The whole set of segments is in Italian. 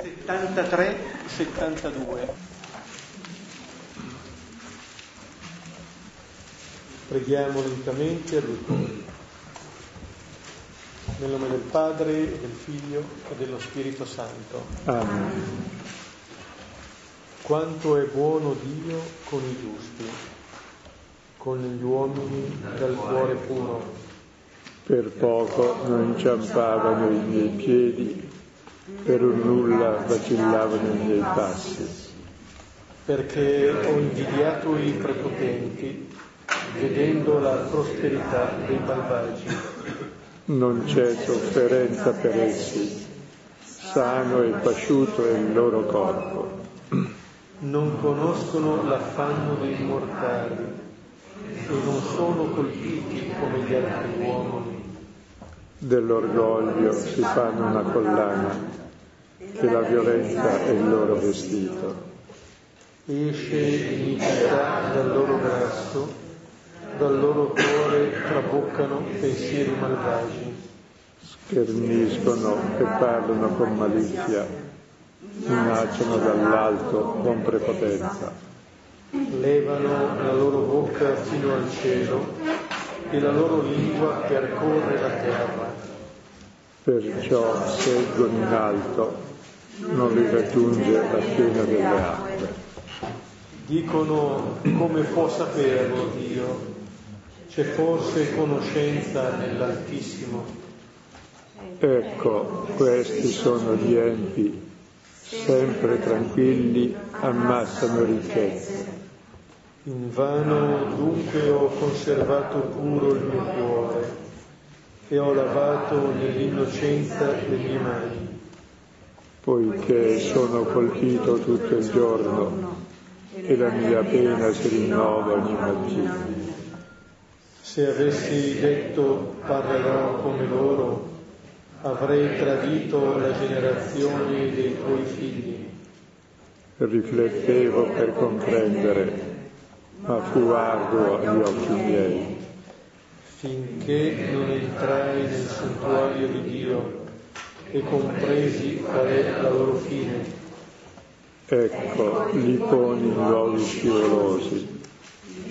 73-72. Preghiamo lentamente a due cori. Nel nome del Padre, e del Figlio e dello Spirito Santo. Amen. Quanto è buono Dio con i giusti, con gli uomini dal cuore puro. Per poco non inciampavano i miei piedi, per un nulla vacillavano i miei passi. Perché ho invidiato i prepotenti, vedendo la prosperità dei malvagi. Non c'è sofferenza per essi, sano e pasciuto è il loro corpo. Non conoscono l'affanno dei mortali e non sono colpiti come gli altri uomini. Dell'orgoglio si fanno una collana, che la violenza è il loro vestito. Esce iniquità dal loro grasso, dal loro cuore traboccano pensieri malvagi. Scherniscono e parlano con malizia, minacciano dall'alto con prepotenza. Levano la loro bocca fino al cielo e la loro lingua percorre la terra. Perciò seggono in alto, non li raggiunge la piena delle acque. Dicono come può saperlo Dio? C'è forse conoscenza nell'Altissimo? Ecco, questi sono gli empi, sempre tranquilli, ammassano ricchezze. In vano dunque ho conservato puro il mio cuore e ho lavato nell'innocenza le mie mani. Poiché sono colpito tutto il giorno e la mia pena si rinnova ogni mattina. Se avessi detto parlerò come loro, avrei tradito la generazione dei tuoi figli. Riflettevo per comprendere, ma fu arduo agli occhi miei. Finché non entrai nel santuario di Dio e compresi qual è la loro fine. Ecco, li poni in luoghi scivolosi,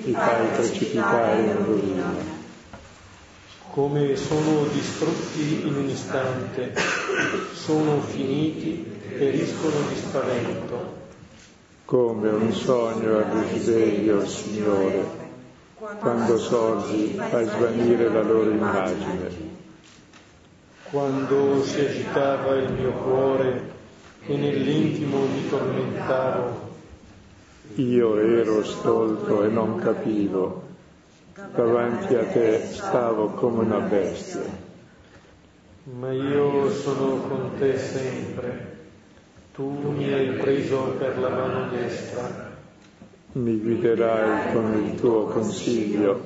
li fai precipitare in rovina. Come sono distrutti in un istante, sono finiti, periscono di spavento. Come un sogno al risveglio, Signore, quando sorgi fai svanire la loro immagine. Quando si agitava il mio cuore e nell'intimo mi tormentavo, Io ero stolto e non capivo, davanti a te stavo come una bestia. ma io sono con te sempre. Tu mi hai preso per la mano destra. Mi guiderai con il tuo consiglio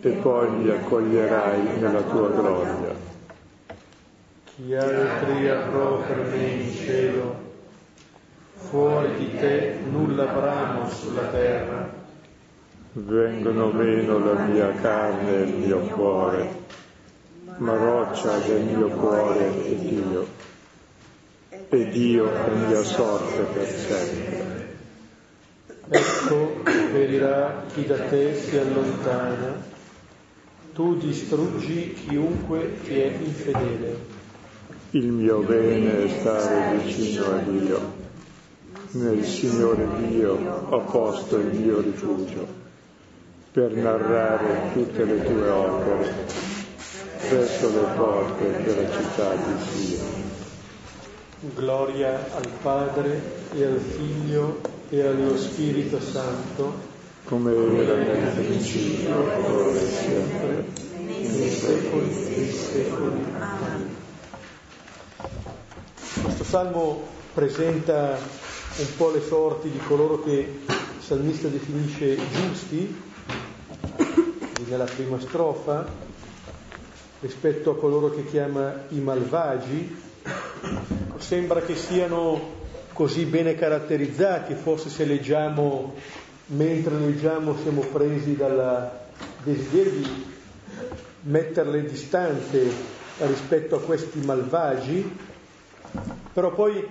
e poi mi accoglierai nella tua gloria. Chi altri avrò per me in cielo? Fuori di te nulla bramo sulla terra. Vengono meno la mia carne e il mio cuore, ma roccia del mio cuore è Dio, e Dio è mia sorte per sempre. Ecco, perirà chi da te si allontana. Tu distruggi chiunque ti è infedele. Il mio bene è stare vicino a Dio. Nel Signore Dio ho posto il mio rifugio per narrare tutte le tue opere presso le porte della città di Dio. Gloria al Padre e al Figlio e allo Spirito Santo, come era nel principio, ora e sempre, nei secoli dei secoli. Questo salmo presenta un po' le sorti di coloro che il salmista definisce giusti, nella prima strofa, rispetto a coloro che chiama i malvagi. Sembra che siano così bene caratterizzati, forse se leggiamo, mentre leggiamo siamo presi dal desiderio di metterle distante rispetto a questi malvagi, però poi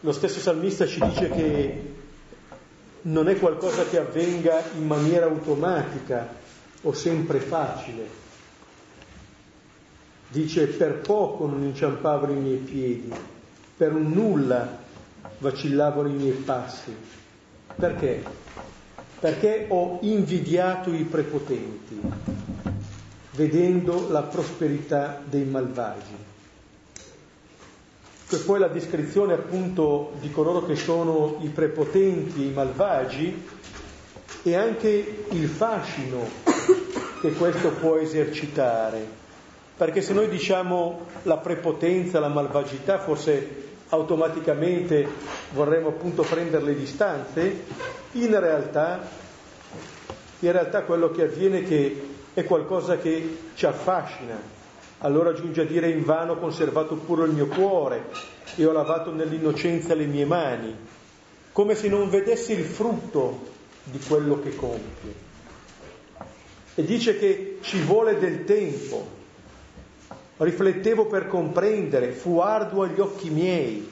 lo stesso salmista ci dice che non è qualcosa che avvenga in maniera automatica o sempre facile. Dice per poco non inciampavano i miei piedi, per un nulla vacillavano i miei passi. Perché? Perché ho invidiato i prepotenti, vedendo la prosperità dei malvagi. E poi la descrizione appunto di coloro che sono i prepotenti, i malvagi, e anche il fascino che questo può esercitare. Perché se noi diciamo la prepotenza, la malvagità, forse automaticamente vorremmo appunto prendere le distanze, in realtà, in realtà quello che avviene è che è qualcosa che ci affascina, allora giunge a dire in vano ho conservato pure il mio cuore e ho lavato nell'innocenza le mie mani, come se non vedessi il frutto di quello che compie. E dice che ci vuole del tempo. Riflettevo per comprendere, fu arduo agli occhi miei,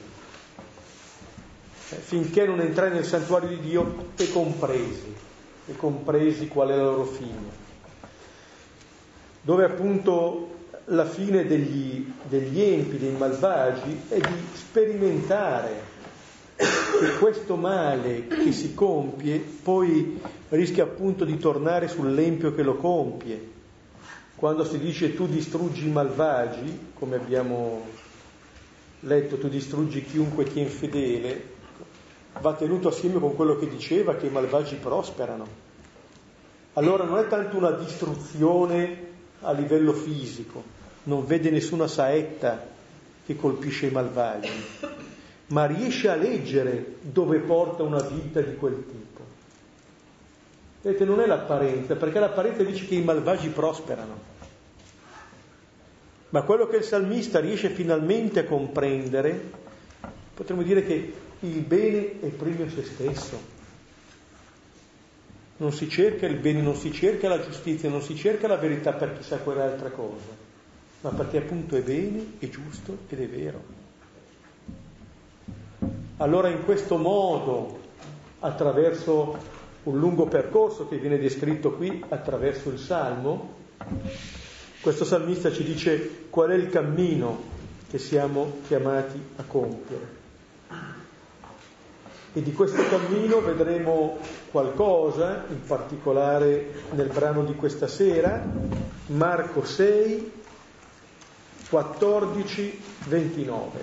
eh, finché non entrai nel santuario di Dio e compresi, e compresi qual è la loro fine. Dove appunto la fine degli, degli empi, dei malvagi, è di sperimentare che questo male che si compie poi rischia appunto di tornare sull'empio che lo compie. Quando si dice tu distruggi i malvagi, come abbiamo letto, tu distruggi chiunque ti è infedele, va tenuto assieme con quello che diceva che i malvagi prosperano. Allora non è tanto una distruzione a livello fisico, non vede nessuna saetta che colpisce i malvagi, ma riesce a leggere dove porta una vita di quel tipo. Vedete, non è l'apparenza, perché l'apparenza dice che i malvagi prosperano. Ma quello che il salmista riesce finalmente a comprendere, potremmo dire che il bene è primo se stesso. Non si cerca il bene, non si cerca la giustizia, non si cerca la verità per chissà quale altra cosa, ma perché appunto è bene, è giusto ed è vero. Allora in questo modo, attraverso un lungo percorso che viene descritto qui attraverso il Salmo, questo salmista ci dice qual è il cammino che siamo chiamati a compiere. E di questo cammino vedremo qualcosa, in particolare nel brano di questa sera, Marco 6, 14, 29.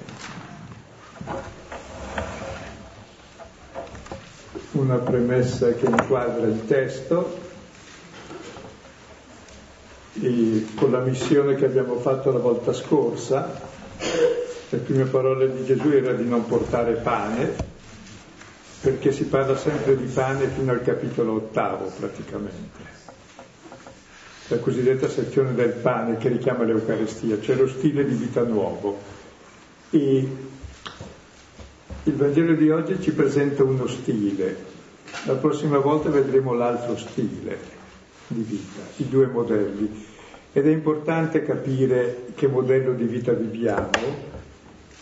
Una premessa che inquadra il testo con la missione che abbiamo fatto la volta scorsa, le prime parole di Gesù era di non portare pane, perché si parla sempre di pane fino al capitolo ottavo praticamente. La cosiddetta sezione del pane che richiama l'Eucaristia, cioè lo stile di vita nuovo. E il Vangelo di oggi ci presenta uno stile, la prossima volta vedremo l'altro stile di vita, i due modelli. Ed è importante capire che modello di vita viviamo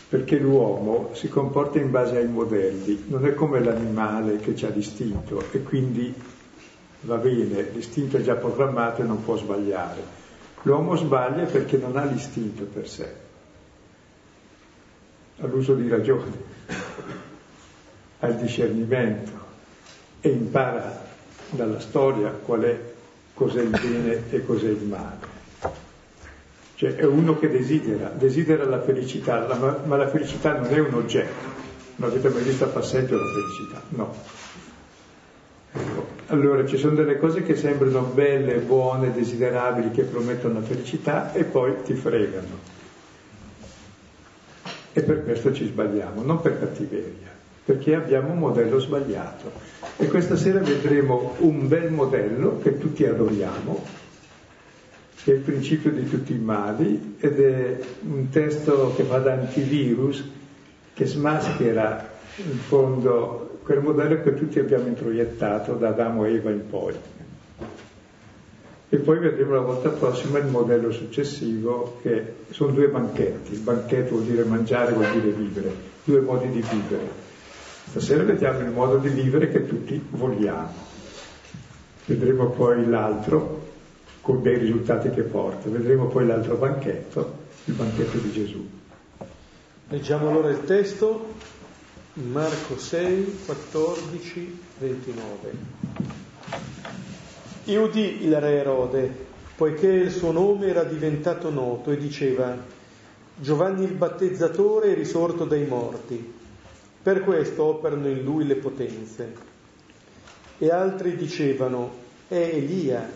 perché l'uomo si comporta in base ai modelli, non è come l'animale che ha l'istinto e quindi va bene, l'istinto è già programmato e non può sbagliare. L'uomo sbaglia perché non ha l'istinto per sé, ha l'uso di ragione, ha il discernimento e impara dalla storia qual è, cos'è il bene e cos'è il male. Cioè è uno che desidera, desidera la felicità, la, ma la felicità non è un oggetto. Non avete mai visto a passeggio la felicità? No. Ecco. Allora ci sono delle cose che sembrano belle, buone, desiderabili, che promettono la felicità e poi ti fregano. E per questo ci sbagliamo, non per cattiveria, perché abbiamo un modello sbagliato. E questa sera vedremo un bel modello che tutti adoriamo, che è il principio di tutti i mali ed è un testo che fa da antivirus che smaschera in fondo quel modello che tutti abbiamo introiettato da Adamo e Eva in poi. E poi vedremo la volta prossima il modello successivo, che sono due banchetti. Il banchetto vuol dire mangiare, vuol dire vivere, due modi di vivere. Stasera vediamo il modo di vivere che tutti vogliamo. Vedremo poi l'altro, con dei risultati che porta. Vedremo poi l'altro banchetto, il banchetto di Gesù. Leggiamo allora il testo, Marco 6, 14, 29. E udì il re Erode, poiché il suo nome era diventato noto, e diceva, Giovanni il battezzatore è risorto dai morti, per questo operano in lui le potenze. E altri dicevano, è Elia,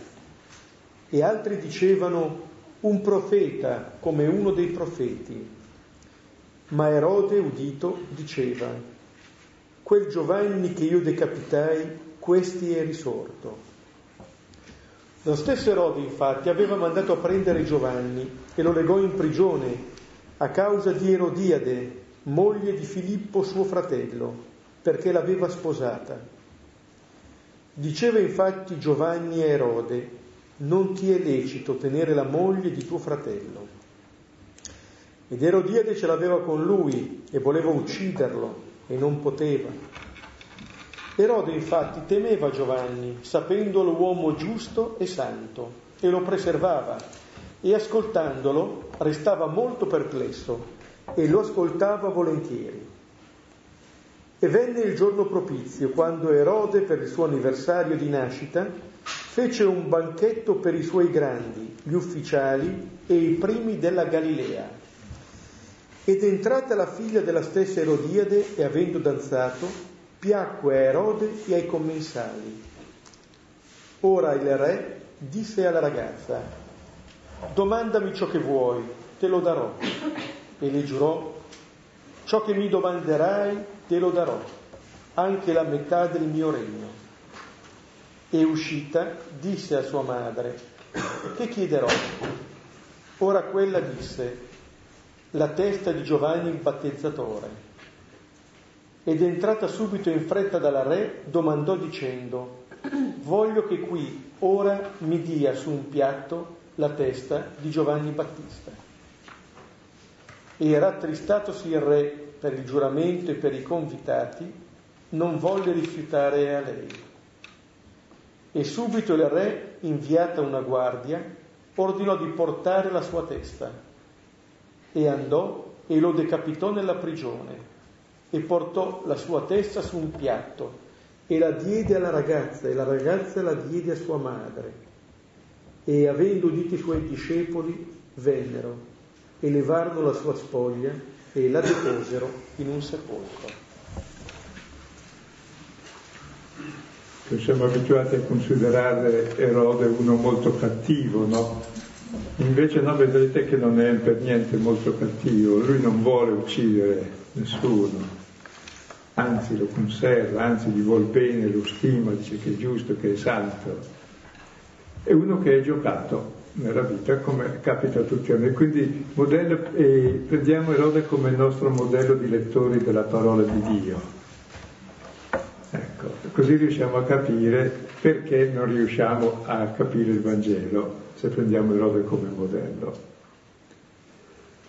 e altri dicevano, un profeta come uno dei profeti. Ma Erode, udito, diceva, quel Giovanni che io decapitai, questi è risorto. Lo stesso Erode, infatti, aveva mandato a prendere Giovanni e lo legò in prigione a causa di Erodiade, moglie di Filippo suo fratello, perché l'aveva sposata. Diceva infatti Giovanni a Erode, non ti è lecito tenere la moglie di tuo fratello. Ed Erodiade ce l'aveva con lui e voleva ucciderlo e non poteva. Erode infatti temeva Giovanni, sapendolo uomo giusto e santo, e lo preservava, e ascoltandolo restava molto perplesso e lo ascoltava volentieri. E venne il giorno propizio, quando Erode, per il suo anniversario di nascita, fece un banchetto per i suoi grandi, gli ufficiali e i primi della Galilea ed entrata la figlia della stessa Erodiade e avendo danzato, piacque a Erode e ai commensali. Ora il re disse alla ragazza, domandami ciò che vuoi, te lo darò. E le giurò, ciò che mi domanderai, te lo darò, anche la metà del mio regno. E uscita, disse a sua madre, che chiederò? Ora quella disse, la testa di Giovanni il battezzatore. Ed entrata subito in fretta dalla re, domandò dicendo, voglio che qui ora mi dia su un piatto la testa di Giovanni Battista. E rattristatosi il re per il giuramento e per i convitati, non volle rifiutare a lei. E subito il re, inviata una guardia, ordinò di portare la sua testa e andò e lo decapitò nella prigione e portò la sua testa su un piatto e la diede alla ragazza e la ragazza la diede a sua madre. E avendo udito i suoi discepoli, vennero e levarono la sua spoglia e la deposero in un sepolcro. Siamo abituati a considerare Erode uno molto cattivo, no? Invece no, vedrete che non è per niente molto cattivo, lui non vuole uccidere nessuno, anzi lo conserva, anzi gli vuol bene, lo stima, dice che è giusto, che è santo. È uno che è giocato nella vita come capita a tutti noi. Quindi modello, eh, prendiamo Erode come il nostro modello di lettori della parola di Dio. Ecco, così riusciamo a capire perché non riusciamo a capire il Vangelo se prendiamo Erode come modello.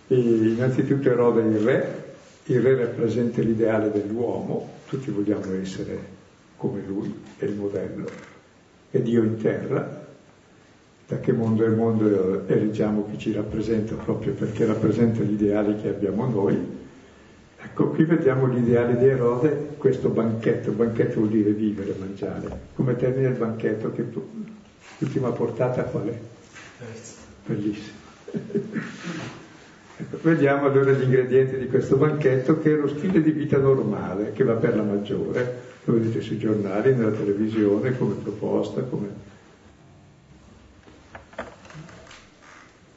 E innanzitutto Erode è il re, il re rappresenta l'ideale dell'uomo, tutti vogliamo essere come lui, è il modello, è Dio in terra, da che mondo è mondo eleggiamo chi ci rappresenta proprio perché rappresenta gli ideali che abbiamo noi. Ecco, qui vediamo l'ideale di Erode, questo banchetto, banchetto vuol dire vivere, mangiare, come termine il banchetto che tu, l'ultima portata qual è? Bellissimo. vediamo allora gli ingredienti di questo banchetto che è lo stile di vita normale che va per la maggiore, lo vedete sui giornali, nella televisione, come proposta, come...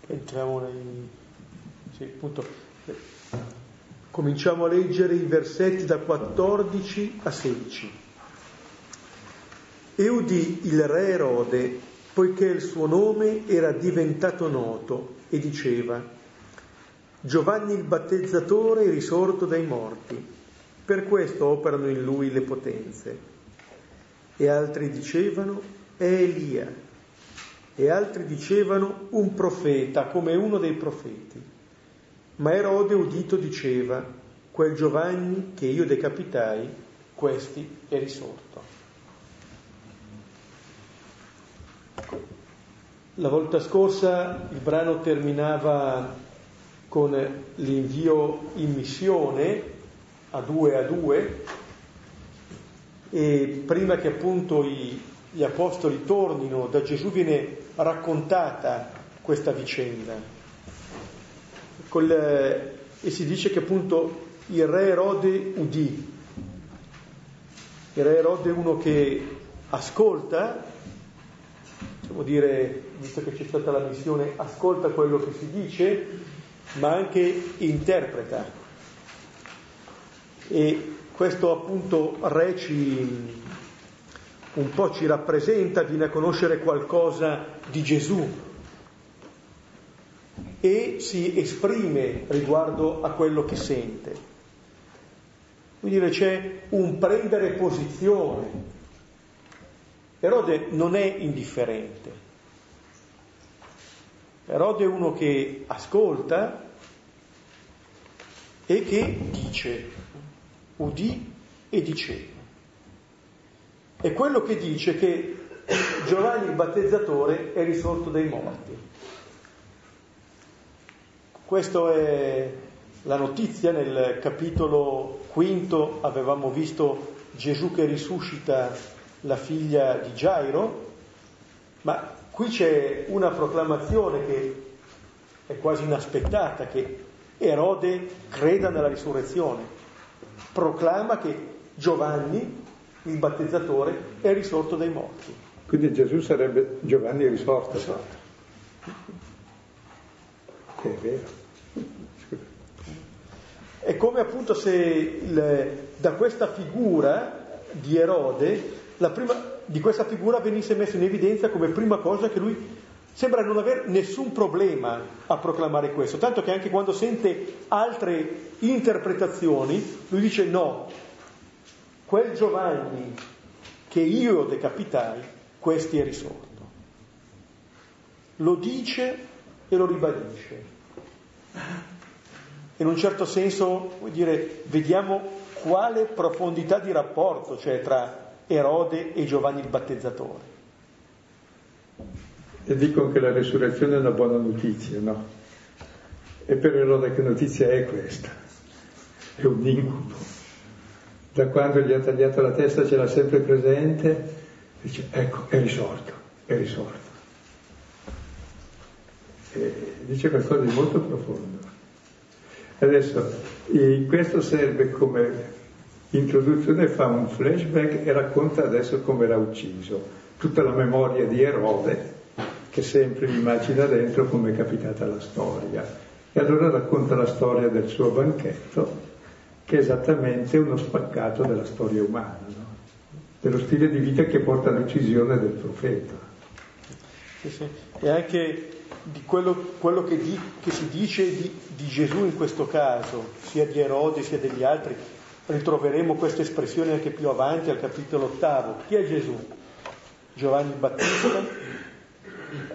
Entriamo nei... Sì, appunto. Cominciamo a leggere i versetti da 14 a 16. E udì il re Erode poiché il suo nome era diventato noto e diceva Giovanni il battezzatore risorto dai morti, per questo operano in lui le potenze. E altri dicevano è Elia, e altri dicevano un profeta come uno dei profeti. Ma Erode udito diceva, quel Giovanni che io decapitai, questi è risorto. La volta scorsa il brano terminava con l'invio in missione a due a due e prima che appunto i, gli apostoli tornino da Gesù viene raccontata questa vicenda. Col, e si dice che appunto il re Erode udì. Il re Erode è uno che ascolta, possiamo dire, visto che c'è stata la missione, ascolta quello che si dice, ma anche interpreta. E questo appunto re ci, un po' ci rappresenta, viene a conoscere qualcosa di Gesù e si esprime riguardo a quello che sente. Quindi c'è un prendere posizione. Erode non è indifferente. Erode è uno che ascolta e che dice, udì e diceva. È quello che dice che Giovanni il battezzatore è risorto dai morti. Questa è la notizia nel capitolo quinto, avevamo visto Gesù che risuscita la figlia di Gairo, ma qui c'è una proclamazione che è quasi inaspettata, che Erode creda nella risurrezione, proclama che Giovanni il battezzatore è risorto dai morti. Quindi Gesù sarebbe Giovanni risorto. Esatto. È vero. È come appunto se il, da questa figura di Erode, prima, di questa figura venisse messa in evidenza come prima cosa che lui sembra non avere nessun problema a proclamare questo, tanto che anche quando sente altre interpretazioni, lui dice no, quel Giovanni che io decapitai, questi è risorto. Lo dice e lo ribadisce. In un certo senso, vuol dire, vediamo quale profondità di rapporto c'è tra Erode e Giovanni il battezzatore. E dicono che la resurrezione è una buona notizia, no? E per Erode che notizia è questa? È un incubo da quando gli ha tagliato la testa ce l'ha sempre presente, dice ecco, è risorto, è risorto. E dice qualcosa di molto profondo. Adesso, questo serve come introduzione, fa un flashback e racconta adesso come era ucciso. Tutta la memoria di Erode, che sempre immagina dentro come è capitata la storia. E allora racconta la storia del suo banchetto che è esattamente uno spaccato della storia umana, no? dello stile di vita che porta all'uccisione del profeta. Sì, sì. E anche di quello, quello che, di, che, si dice di, di, Gesù in questo caso, sia di Erode sia degli altri, ritroveremo questa espressione anche più avanti al capitolo ottavo. Chi è Gesù? Giovanni Battista,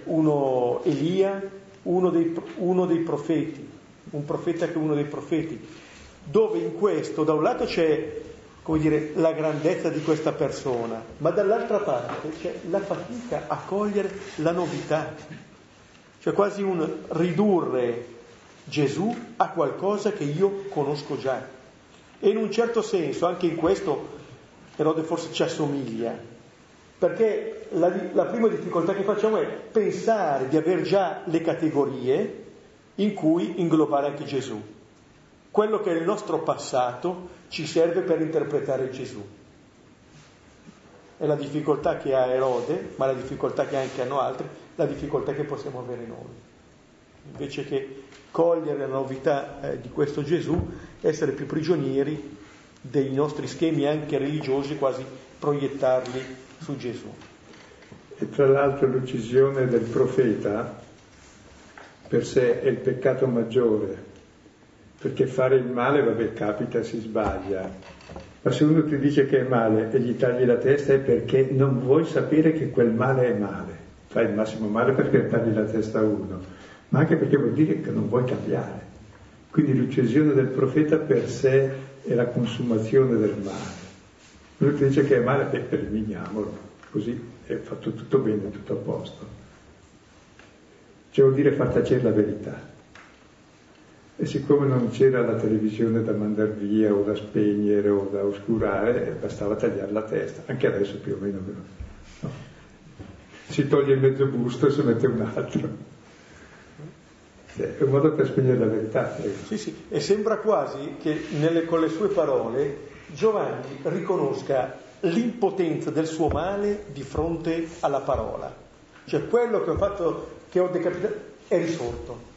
uno Elia, uno dei, uno dei profeti, un profeta che è uno dei profeti dove in questo da un lato c'è come dire, la grandezza di questa persona, ma dall'altra parte c'è la fatica a cogliere la novità, cioè quasi un ridurre Gesù a qualcosa che io conosco già. E in un certo senso, anche in questo, Erode forse ci assomiglia, perché la, la prima difficoltà che facciamo è pensare di aver già le categorie in cui inglobare anche Gesù quello che è il nostro passato ci serve per interpretare Gesù. È la difficoltà che ha Erode, ma la difficoltà che anche hanno altri, la difficoltà che possiamo avere noi. Invece che cogliere la novità eh, di questo Gesù, essere più prigionieri dei nostri schemi anche religiosi, quasi proiettarli su Gesù. E tra l'altro l'uccisione del profeta per sé è il peccato maggiore, perché fare il male, vabbè, capita, si sbaglia. Ma se uno ti dice che è male e gli tagli la testa è perché non vuoi sapere che quel male è male. fai il massimo male perché tagli la testa a uno, ma anche perché vuol dire che non vuoi cambiare. Quindi l'uccisione del profeta per sé è la consumazione del male. Lui dice che è male, e eliminiamolo, così è fatto tutto bene, tutto a posto. Cioè vuol dire far tacere la verità. E siccome non c'era la televisione da mandare via o da spegnere o da oscurare, bastava tagliare la testa, anche adesso più o meno. No. Si toglie il mezzo busto e si mette un altro. È un modo per spegnere la verità. Sì, sì, e sembra quasi che nelle, con le sue parole Giovanni riconosca l'impotenza del suo male di fronte alla parola. Cioè quello che ho fatto, che ho decapitato, è risorto.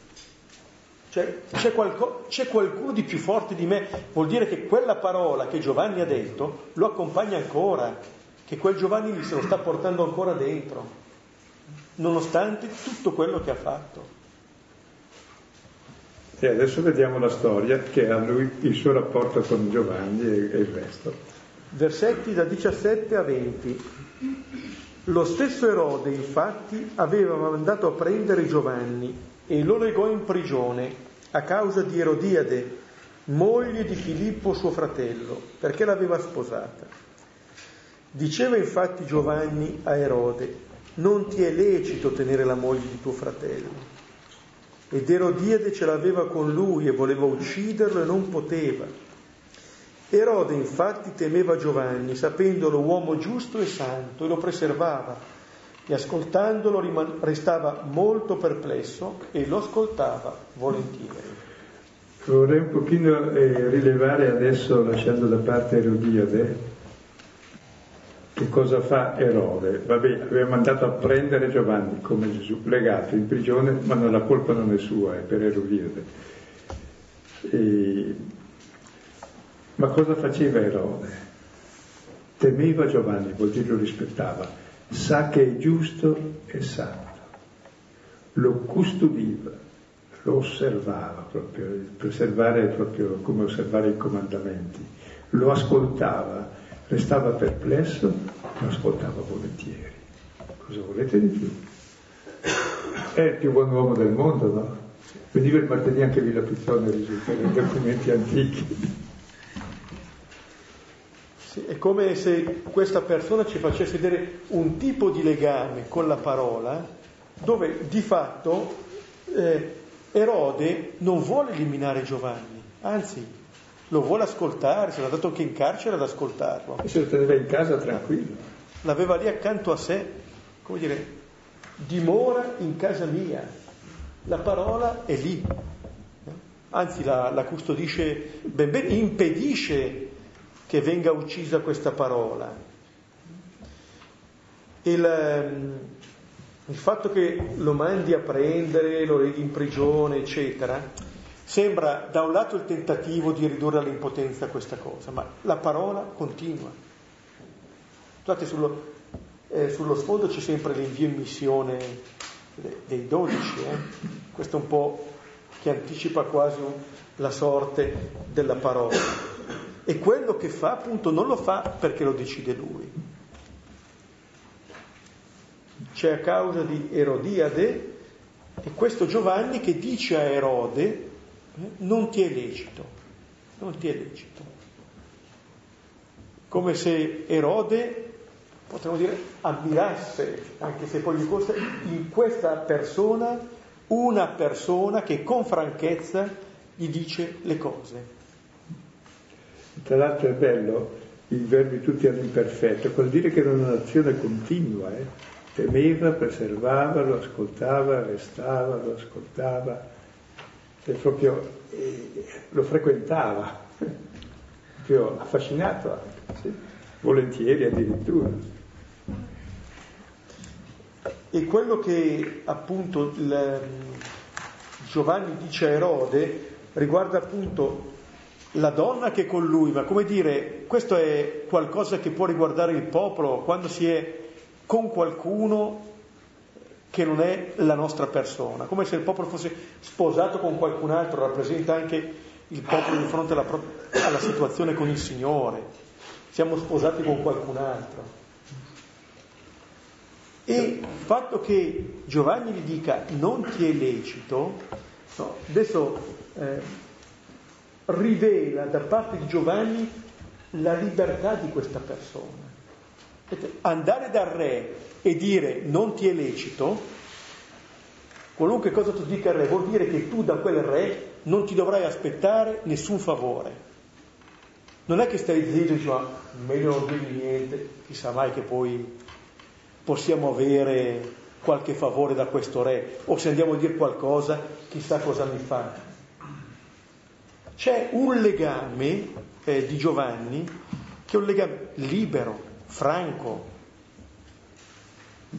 Cioè c'è, qualco, c'è qualcuno di più forte di me, vuol dire che quella parola che Giovanni ha detto lo accompagna ancora, che quel Giovanni lì se lo sta portando ancora dentro, nonostante tutto quello che ha fatto. E adesso vediamo la storia che ha lui il suo rapporto con Giovanni e, e il resto. Versetti da 17 a 20. Lo stesso Erode, infatti, aveva mandato a prendere Giovanni e lo legò in prigione a causa di Erodiade, moglie di Filippo suo fratello, perché l'aveva sposata. Diceva infatti Giovanni a Erode, non ti è lecito tenere la moglie di tuo fratello. Ed Erodiade ce l'aveva con lui e voleva ucciderlo e non poteva. Erode infatti temeva Giovanni, sapendolo uomo giusto e santo, e lo preservava e ascoltandolo riman- restava molto perplesso e lo ascoltava volentieri. Vorrei un pochino eh, rilevare adesso, lasciando da parte Erodiade, che cosa fa Erode? Vabbè, aveva mandato a prendere Giovanni come Gesù, legato in prigione, ma non, la colpa non è sua, è per Erodiade. E... Ma cosa faceva Erode? Temeva Giovanni, vuol dire lo rispettava sa che è giusto e santo, lo custodiva, lo osservava proprio, preservare proprio come osservare i comandamenti, lo ascoltava, restava perplesso, lo ascoltava volentieri. Cosa volete di più? È il più buon uomo del mondo, no? Veniva il martedì anche Villa Pizzone, risulta, nei documenti antichi. È come se questa persona ci facesse vedere un tipo di legame con la parola dove di fatto eh, Erode non vuole eliminare Giovanni, anzi lo vuole ascoltare, se l'ha dato anche in carcere ad ascoltarlo. E se lo teneva in casa tranquillo. L'aveva lì accanto a sé, come dire, dimora in casa mia, la parola è lì, anzi la, la custodisce ben bene, impedisce che venga uccisa questa parola. Il, ehm, il fatto che lo mandi a prendere, lo leghi in prigione, eccetera, sembra da un lato il tentativo di ridurre all'impotenza questa cosa, ma la parola continua. Guardate, sullo, eh, sullo sfondo c'è sempre l'invio in missione dei dodici, eh? questo è un po' che anticipa quasi la sorte della parola e quello che fa appunto non lo fa perché lo decide lui. C'è a causa di Erodiade e questo Giovanni che dice a Erode non ti è lecito, non ti è lecito. Come se Erode, potremmo dire, ammirasse, anche se poi gli costa, in questa persona una persona che con franchezza gli dice le cose. Tra l'altro è bello, i verbi tutti all'imperfetto, vuol dire che era un'azione continua, eh? temeva, preservava, lo ascoltava, restava, lo ascoltava, e proprio eh, lo frequentava, proprio affascinato anche, sì? volentieri addirittura. E quello che appunto il, Giovanni dice a Erode riguarda appunto la donna che è con lui, ma come dire, questo è qualcosa che può riguardare il popolo quando si è con qualcuno che non è la nostra persona, come se il popolo fosse sposato con qualcun altro, rappresenta anche il popolo di fronte alla, alla situazione con il Signore, siamo sposati con qualcun altro. E il fatto che Giovanni gli dica non ti è lecito, no, adesso eh, rivela da parte di Giovanni la libertà di questa persona. Andare dal re e dire non ti è lecito, qualunque cosa tu dica al re, vuol dire che tu da quel re non ti dovrai aspettare nessun favore. Non è che stai zitto ma meglio non dirgli niente, chissà mai che poi possiamo avere qualche favore da questo re, o se andiamo a dire qualcosa, chissà cosa mi fa. C'è un legame eh, di Giovanni che è un legame libero, franco,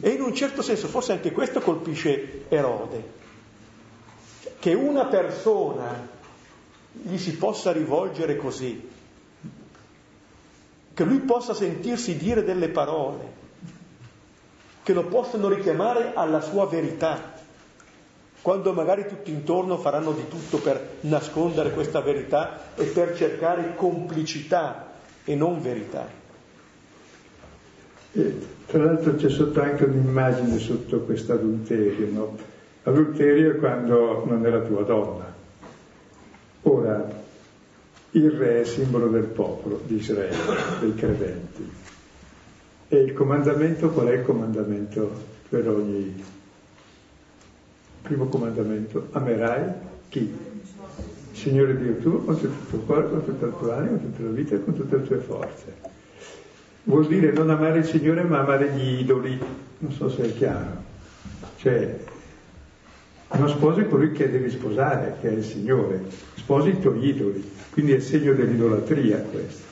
e in un certo senso forse anche questo colpisce Erode, che una persona gli si possa rivolgere così, che lui possa sentirsi dire delle parole, che lo possano richiamare alla sua verità, quando magari tutti intorno faranno di tutto per nascondere questa verità e per cercare complicità e non verità. E, tra l'altro c'è sotto anche un'immagine sotto questo adulterio, no? Adulterio è quando non è la tua donna. Ora, il re è simbolo del popolo di Israele, dei credenti. E il comandamento, qual è il comandamento per ogni primo comandamento? Amerai chi? Signore Dio tuo con tutto il tuo cuore, con tutta la tua anima, con tutta la vita e con tutte le tue forze. Vuol dire non amare il Signore ma amare gli idoli. Non so se è chiaro. Cioè, uno sposo è colui che devi sposare, che è il Signore. Sposi i tuoi idoli. Quindi è il segno dell'idolatria questo.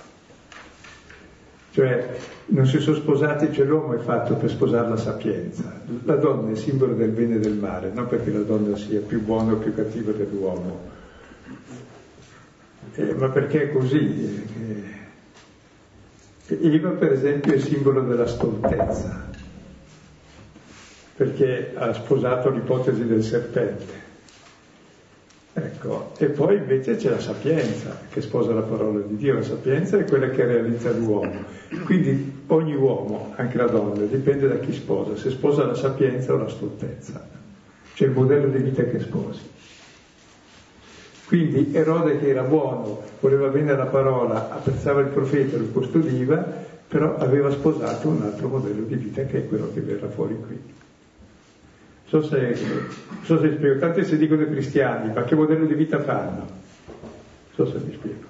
Cioè, non si sono sposati, cioè l'uomo è fatto per sposare la sapienza. La donna è simbolo del bene e del male, non perché la donna sia più buona o più cattiva dell'uomo, eh, ma perché è così. Eh, Eva, per esempio, è simbolo della stoltezza, perché ha sposato l'ipotesi del serpente. Ecco, e poi invece c'è la sapienza che sposa la parola di Dio, la sapienza è quella che realizza l'uomo. Quindi ogni uomo, anche la donna, dipende da chi sposa, se sposa la sapienza o la stoltezza, c'è il modello di vita che sposi. Quindi Erode che era buono, voleva bene la parola, apprezzava il profeta, lo custodiva, però aveva sposato un altro modello di vita che è quello che verrà fuori qui. So se, so se spiego, tanti si dicono i cristiani, ma che modello di vita fanno? So se mi spiego.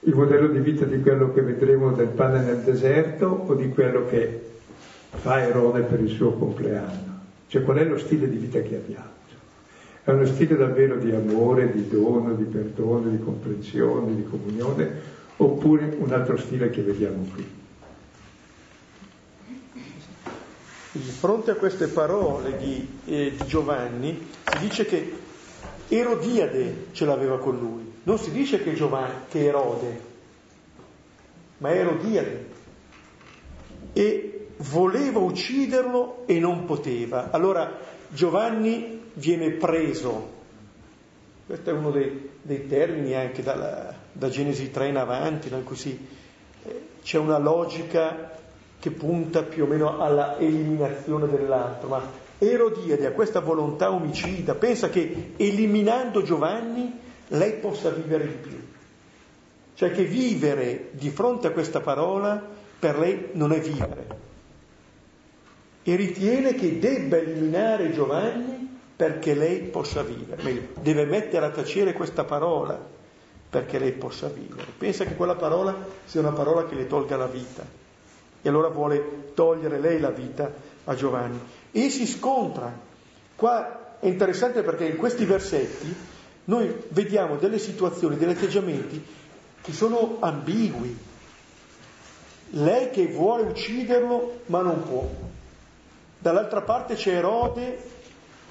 Il modello di vita di quello che vedremo del pane nel deserto o di quello che fa Erode per il suo compleanno? Cioè qual è lo stile di vita che abbiamo? È uno stile davvero di amore, di dono, di perdono, di comprensione, di comunione, oppure un altro stile che vediamo qui? Di fronte a queste parole di, eh, di Giovanni si dice che Erodiade ce l'aveva con lui, non si dice che, Giovanni, che Erode, ma Erodiade. E voleva ucciderlo e non poteva. Allora Giovanni viene preso, questo è uno dei, dei termini anche dalla, da Genesi 3 in avanti, in cui si, eh, c'è una logica che punta più o meno alla eliminazione dell'altro, ma Erodiade ha questa volontà omicida, pensa che eliminando Giovanni lei possa vivere di più. Cioè che vivere di fronte a questa parola per lei non è vivere. E ritiene che debba eliminare Giovanni perché lei possa vivere. Meglio, deve mettere a tacere questa parola perché lei possa vivere. Pensa che quella parola sia una parola che le tolga la vita e allora vuole togliere lei la vita a Giovanni. E si scontra. Qua è interessante perché in questi versetti noi vediamo delle situazioni, degli atteggiamenti che sono ambigui. Lei che vuole ucciderlo ma non può. Dall'altra parte c'è Erode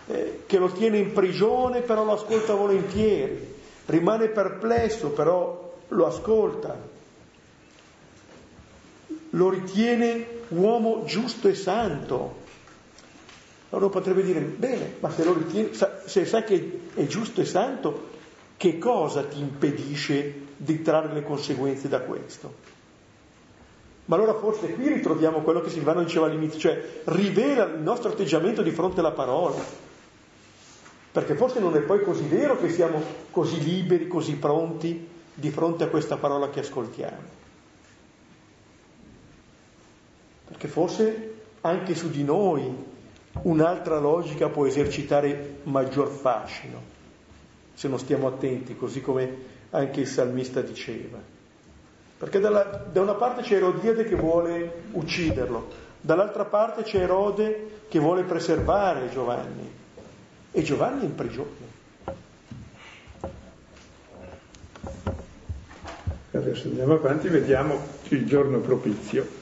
eh, che lo tiene in prigione però lo ascolta volentieri. Rimane perplesso però lo ascolta lo ritiene uomo giusto e santo. Allora potrebbe dire, bene, ma se lo ritiene, se sai che è giusto e santo, che cosa ti impedisce di trarre le conseguenze da questo? Ma allora forse qui ritroviamo quello che Silvano diceva all'inizio, cioè rivela il nostro atteggiamento di fronte alla parola. Perché forse non è poi così vero che siamo così liberi, così pronti di fronte a questa parola che ascoltiamo. Perché forse anche su di noi un'altra logica può esercitare maggior fascino, se non stiamo attenti, così come anche il salmista diceva. Perché dalla, da una parte c'è Erodiade che vuole ucciderlo, dall'altra parte c'è Erode che vuole preservare Giovanni e Giovanni è in prigione. Adesso andiamo avanti, vediamo il giorno propizio.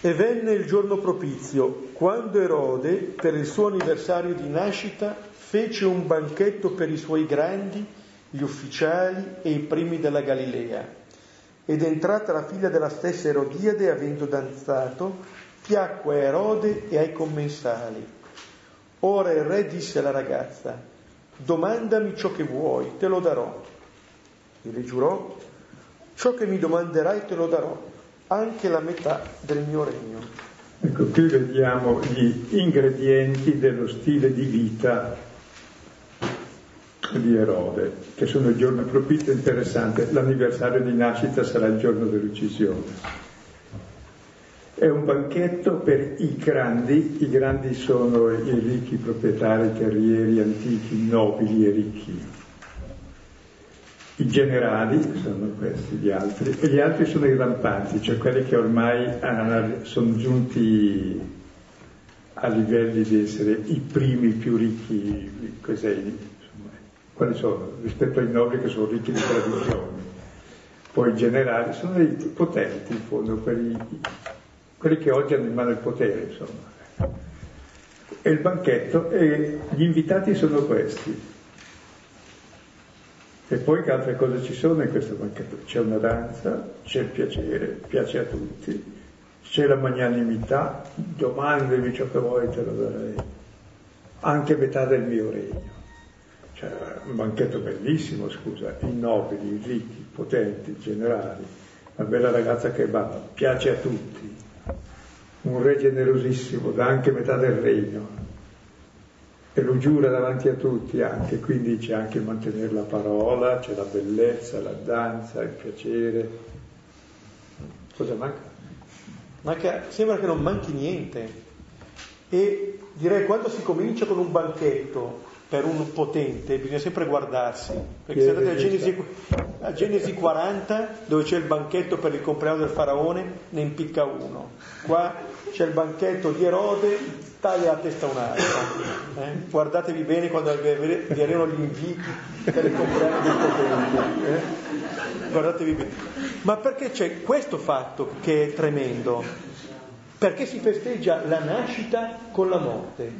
E venne il giorno propizio, quando Erode, per il suo anniversario di nascita, fece un banchetto per i suoi grandi, gli ufficiali e i primi della Galilea. Ed entrata la figlia della stessa Erodiade, avendo danzato, piacque a Erode e ai commensali. Ora il re disse alla ragazza, domandami ciò che vuoi, te lo darò. E le giurò, ciò che mi domanderai te lo darò anche la metà del mio regno. Ecco, qui vediamo gli ingredienti dello stile di vita di Erode, che sono il giorno propizio interessante, l'anniversario di nascita sarà il giorno dell'uccisione. È un banchetto per i grandi, i grandi sono i ricchi proprietari terrieri antichi, nobili e ricchi i generali, sono questi gli altri, e gli altri sono i rampanti, cioè quelli che ormai sono giunti a livelli di essere i primi più ricchi, quali sono? Rispetto ai nobili che sono ricchi di tradizioni. Poi i generali sono i potenti, in fondo, quelli, quelli che oggi hanno in mano il potere, insomma. E il banchetto, e gli invitati sono questi, e poi che altre cose ci sono in questo banchetto? C'è una danza, c'è il piacere, piace a tutti, c'è la magnanimità, domandami ciò che vuoi, te lo darei. Anche metà del mio regno. Cioè, un banchetto bellissimo, scusa, i nobili, i ricchi, i potenti, i generali, una bella ragazza che balla, piace a tutti, un re generosissimo, dà anche metà del regno e lo giura davanti a tutti anche, quindi c'è anche mantenere la parola, c'è la bellezza, la danza, il piacere. Cosa manca? manca sembra che non manchi niente. E direi quando si comincia con un banchetto per un potente bisogna sempre guardarsi, perché se andate a Genesi, a Genesi 40 dove c'è il banchetto per il compleanno del faraone ne impicca uno, qua c'è il banchetto di Erode, taglia la testa un altro. Eh? Guardatevi bene quando vi arrivano gli inviti per il compleanno del potente. Eh? Guardatevi bene. Ma perché c'è questo fatto che è tremendo? Perché si festeggia la nascita con la morte,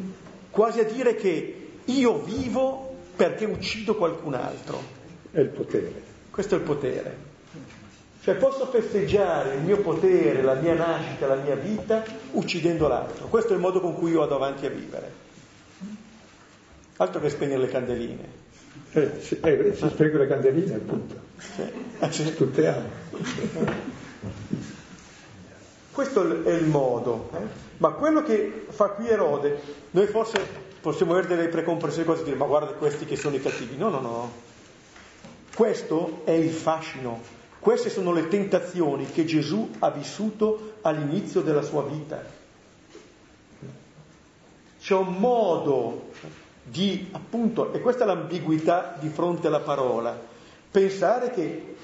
quasi a dire che io vivo perché uccido qualcun altro. È il potere. Questo è il potere. Cioè posso festeggiare il mio potere, la mia nascita, la mia vita uccidendo l'altro. Questo è il modo con cui io vado avanti a vivere. Altro che spegnere le candeline. Eh, si, eh, si spengono le candeline, appunto. Sì. Stuttiamo. Questo è il modo. Eh? Ma quello che fa qui Erode, noi forse possiamo avere delle precompressioni cose dire ma guarda questi che sono i cattivi. No, no, no. Questo è il fascino queste sono le tentazioni che Gesù ha vissuto all'inizio della sua vita. C'è un modo di, appunto, e questa è l'ambiguità di fronte alla parola, pensare che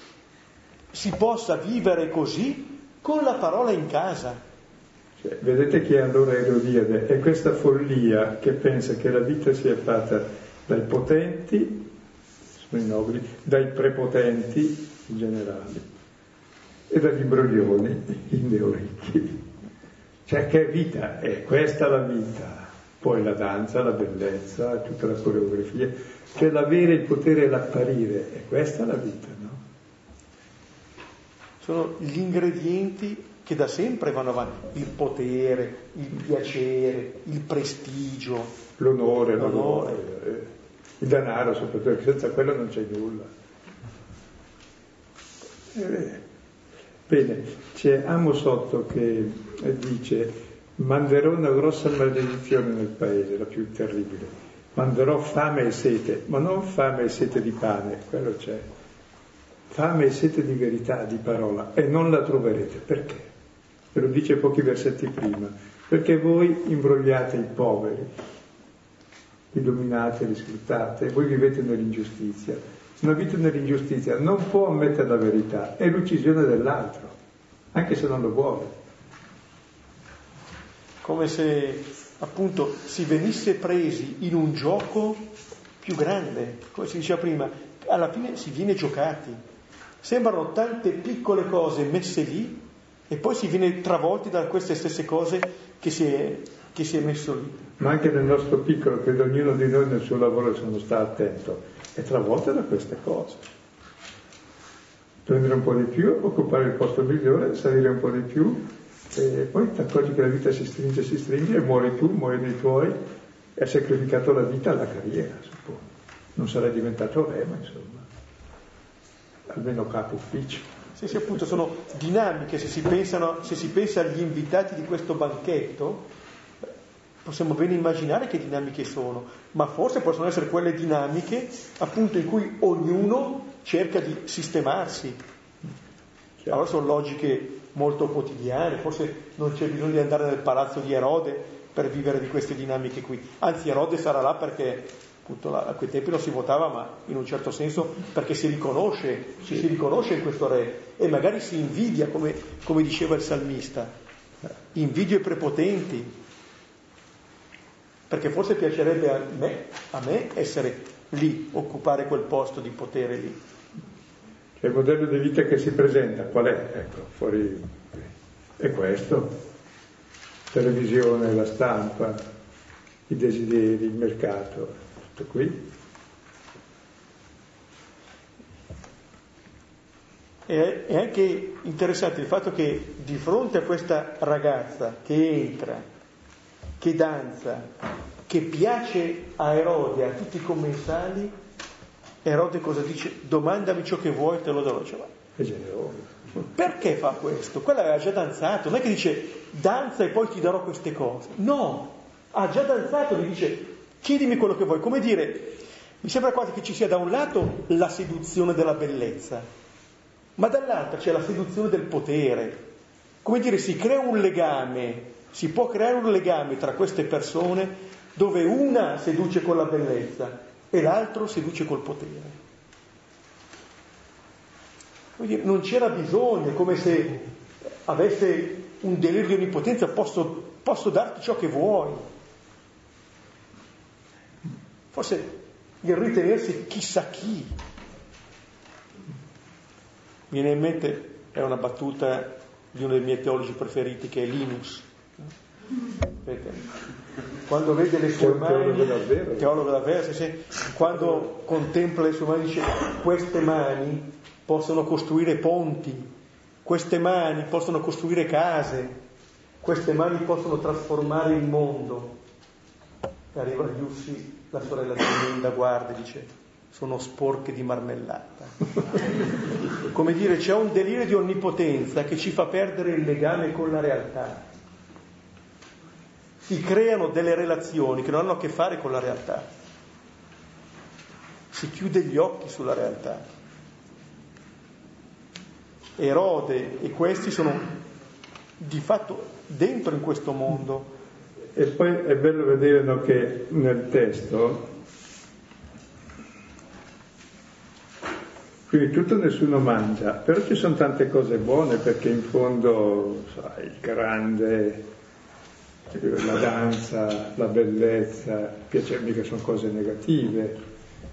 si possa vivere così con la parola in casa. Cioè, vedete che allora Erodiade è questa follia che pensa che la vita sia fatta dai potenti, sono i nobili, dai prepotenti, generali e dagli imbroglioni i neoricchi. Cioè che vita è? Questa la vita. Poi la danza, la bellezza, tutta la coreografia, cioè l'avere il potere e l'apparire, è questa la vita, no? Sono gli ingredienti che da sempre vanno avanti, il potere, il piacere, il prestigio, l'onore, l'onore. l'onore. il denaro soprattutto, perché senza quello non c'è nulla. Bene, c'è Amos 8 che dice manderò una grossa maledizione nel paese, la più terribile. Manderò fame e sete, ma non fame e sete di pane, quello c'è. Fame e sete di verità, di parola, e non la troverete. Perché? Ve lo dice pochi versetti prima. Perché voi imbrogliate i poveri, li dominate, li sfruttate, voi vivete nell'ingiustizia. Una vita nell'ingiustizia non può ammettere la verità, è l'uccisione dell'altro, anche se non lo vuole come se appunto si venisse presi in un gioco più grande, come si diceva prima, alla fine si viene giocati. Sembrano tante piccole cose messe lì e poi si viene travolti da queste stesse cose che si è, che si è messo lì. Ma anche nel nostro piccolo, credo ognuno di noi nel suo lavoro, se non sta attento, è travolto da queste cose. Prendere un po' di più, occupare il posto migliore, salire un po' di più, e poi ti accorgi che la vita si stringe, si stringe e muori tu, muoiono i tuoi e hai sacrificato la vita alla carriera, suppongo. Non sarai diventato re, ma insomma, almeno capo ufficio. Sì, sì, appunto, sono dinamiche, se si, pensano, se si pensa agli invitati di questo banchetto, possiamo bene immaginare che dinamiche sono, ma forse possono essere quelle dinamiche appunto in cui ognuno cerca di sistemarsi. Allora sono logiche molto quotidiane, forse non c'è bisogno di andare nel palazzo di Erode per vivere di queste dinamiche qui. Anzi, Erode sarà là perché appunto a quei tempi non si votava, ma in un certo senso perché si riconosce, ci si riconosce in questo re e magari si invidia, come, come diceva il salmista, invidio i prepotenti, perché forse piacerebbe a me, a me essere lì, occupare quel posto di potere lì. E il modello di vita che si presenta, qual è? Ecco, fuori è questo. Televisione, la stampa, i desideri, il mercato, tutto qui. E è anche interessante il fatto che di fronte a questa ragazza che entra, che danza, che piace a Erode, a tutti i commensali, Erode cosa dice? Domandami ciò che vuoi, te lo darò. Cioè, generoso. Perché fa questo? Quella aveva già danzato, non è che dice danza e poi ti darò queste cose. No, ha già danzato, gli dice chiedimi quello che vuoi. Come dire, mi sembra quasi che ci sia da un lato la seduzione della bellezza, ma dall'altro c'è la seduzione del potere. Come dire, si crea un legame, si può creare un legame tra queste persone dove una seduce con la bellezza e l'altro seduce col potere. Dire, non c'era bisogno, come se avesse un delirio di onnipotenza, posso, posso darti ciò che vuoi. Forse il ritenersi chissà chi. Mi viene in mente, è una battuta di uno dei miei teologi preferiti che è Linus. Quando vede le sue mani, teologo davvero, sì, sì, quando contempla le sue mani dice queste mani possono costruire ponti, queste mani possono costruire case, queste mani possono trasformare il mondo. E arriva a Giussi, la sorella di Melinda, guarda e dice sono sporche di marmellata. Come dire, c'è un delirio di onnipotenza che ci fa perdere il legame con la realtà si creano delle relazioni che non hanno a che fare con la realtà. Si chiude gli occhi sulla realtà. Erode e questi sono di fatto dentro in questo mondo. E poi è bello vedere no, che nel testo, quindi tutto nessuno mangia, però ci sono tante cose buone perché in fondo sai, il grande la danza, la bellezza, piacere mica sono cose negative,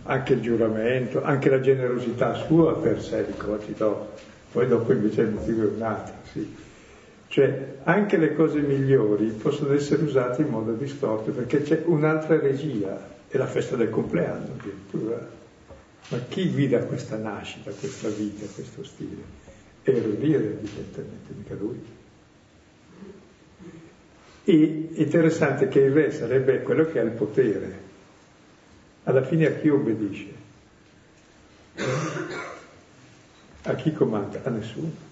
anche il giuramento, anche la generosità sua per sé, dico ti poi dopo invece il motivo è un altro, sì. Cioè anche le cose migliori possono essere usate in modo distorto perché c'è un'altra regia, è la festa del compleanno addirittura. Ma chi guida questa nascita, questa vita, questo stile? È Erodiere evidentemente, mica lui. E interessante che il re sarebbe quello che ha il potere. Alla fine a chi obbedisce? A chi comanda? A nessuno.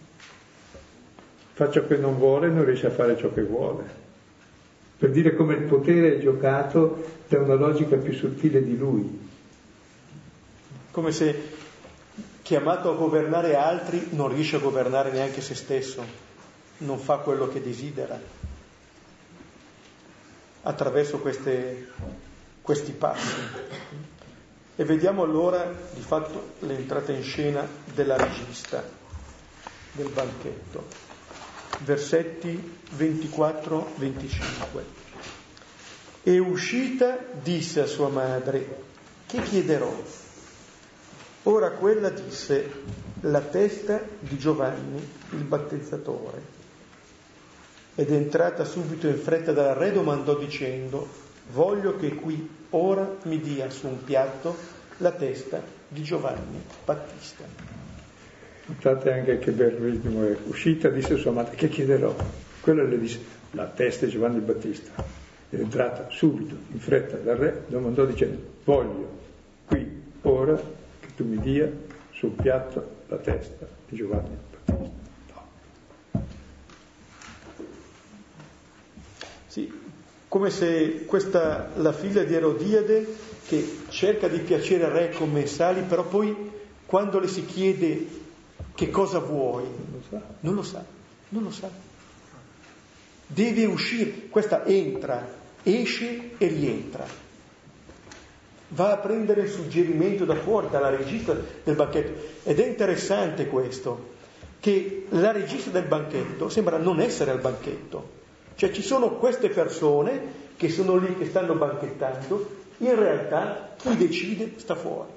Fa ciò che non vuole e non riesce a fare ciò che vuole. Per dire come il potere è giocato da una logica più sottile di lui. Come se chiamato a governare altri non riesce a governare neanche se stesso, non fa quello che desidera attraverso queste, questi passi. E vediamo allora di fatto l'entrata in scena della regista del banchetto. Versetti 24-25. E uscita disse a sua madre, che chiederò? Ora quella disse, la testa di Giovanni il battezzatore. Ed entrata subito in fretta dal re domandò dicendo, voglio che qui ora mi dia su un piatto la testa di Giovanni Battista. Notate anche che bel ritmo è uscita, disse sua madre, che chiederò? Quello le disse, la testa di Giovanni Battista. Ed entrata subito in fretta dal re domandò dicendo, voglio qui ora tu mi dia sul piatto la testa di Giovanni Battista. No. Sì, come se questa, la figlia di Erodiade che cerca di piacere al re commensali, però poi quando le si chiede che cosa vuoi, non lo sa, non lo sa. Non lo sa. Deve uscire, questa entra, esce e rientra va a prendere il suggerimento da fuori, dalla regista del banchetto. Ed è interessante questo, che la regista del banchetto sembra non essere al banchetto. Cioè ci sono queste persone che sono lì, che stanno banchettando, in realtà chi decide sta fuori.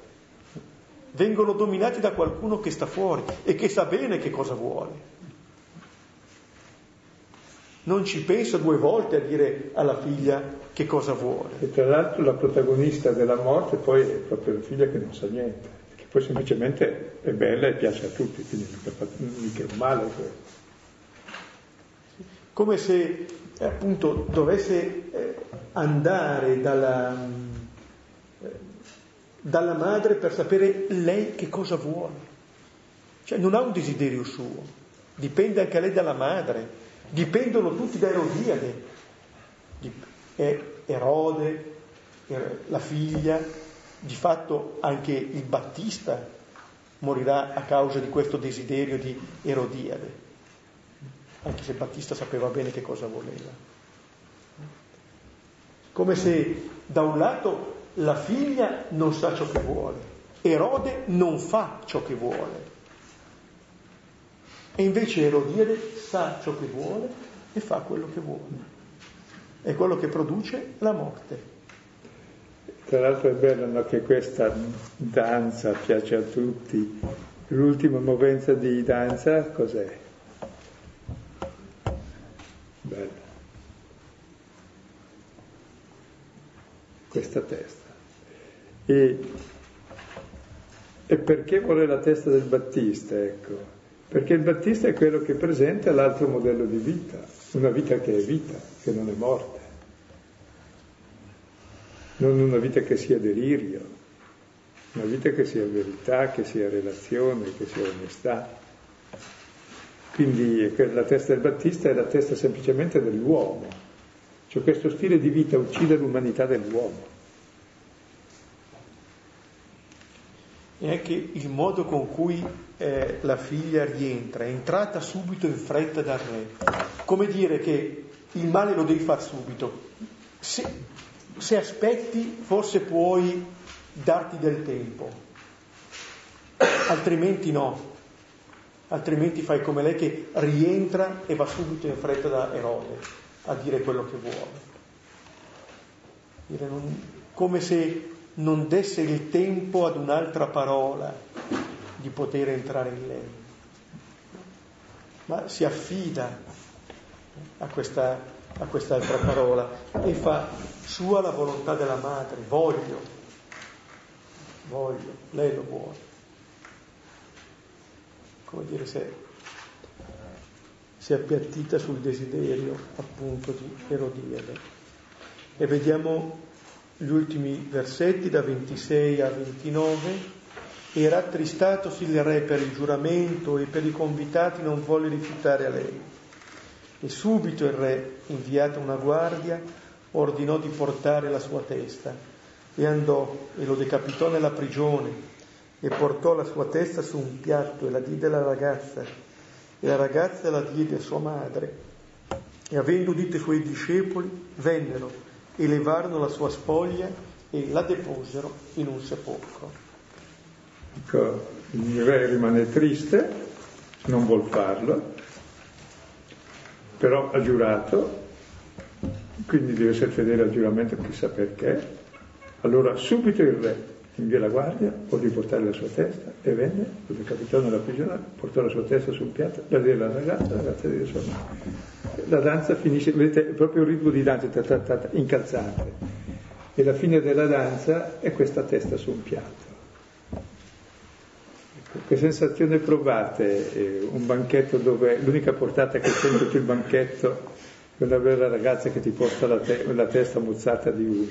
Vengono dominati da qualcuno che sta fuori e che sa bene che cosa vuole non ci pensa due volte a dire alla figlia che cosa vuole. E tra l'altro la protagonista della morte poi è proprio la figlia che non sa niente, che poi semplicemente è bella e piace a tutti, quindi non mica è un male questo. Come se appunto dovesse eh, andare dalla, dalla madre per sapere lei che cosa vuole. Cioè non ha un desiderio suo, dipende anche lei dalla madre. Dipendono tutti da Erodiade, Erode, la figlia, di fatto anche il Battista morirà a causa di questo desiderio di Erodiade, anche se Battista sapeva bene che cosa voleva. Come se da un lato la figlia non sa ciò che vuole, Erode non fa ciò che vuole, e invece Erodiade sa ciò che vuole e fa quello che vuole. È quello che produce la morte. Tra l'altro è bello no, che questa danza piace a tutti. L'ultima movenza di danza cos'è? Bello. Questa testa. E, e perché vuole la testa del Battista? Ecco perché il Battista è quello che presenta l'altro modello di vita, una vita che è vita, che non è morte, non una vita che sia delirio, una vita che sia verità, che sia relazione, che sia onestà. Quindi la testa del Battista è la testa semplicemente dell'uomo, cioè questo stile di vita uccide l'umanità dell'uomo. E anche il modo con cui eh, la figlia rientra, è entrata subito in fretta dal re. Come dire che il male lo devi fare subito. Se, se aspetti forse puoi darti del tempo, altrimenti no. Altrimenti fai come lei che rientra e va subito in fretta da Erode a dire quello che vuole. Dire non, come se non desse il tempo ad un'altra parola di poter entrare in lei, ma si affida a, questa, a quest'altra parola e fa sua la volontà della madre, voglio, voglio, lei lo vuole. Come dire, se si è appiattita sul desiderio appunto di Erodiade. E vediamo gli ultimi versetti da 26 a 29 e rattristatosi il re per il giuramento e per i convitati non volle rifiutare a lei. E subito il re, inviata una guardia, ordinò di portare la sua testa e andò e lo decapitò nella prigione e portò la sua testa su un piatto e la diede alla ragazza e la ragazza la diede a sua madre. E avendo udito i suoi discepoli, vennero e levarono la sua spoglia e la deposero in un sepolcro. Ecco, il re rimane triste, non vuol farlo, però ha giurato, quindi deve essere fedele al giuramento, chissà perché. Allora subito il re invia la guardia, può riportare la sua testa e venne, lo decapitò nella prigione, portò la sua testa sul piatto, la diede alla ragazza, la ragazza diede sua madre. La danza finisce, vedete, è proprio un ritmo di danza, incalzante. E la fine della danza è questa testa su un piatto. Ecco, che sensazione provate eh, un banchetto dove l'unica portata che c'è tutto il banchetto è una bella ragazza che ti porta la, te- la testa mozzata di uno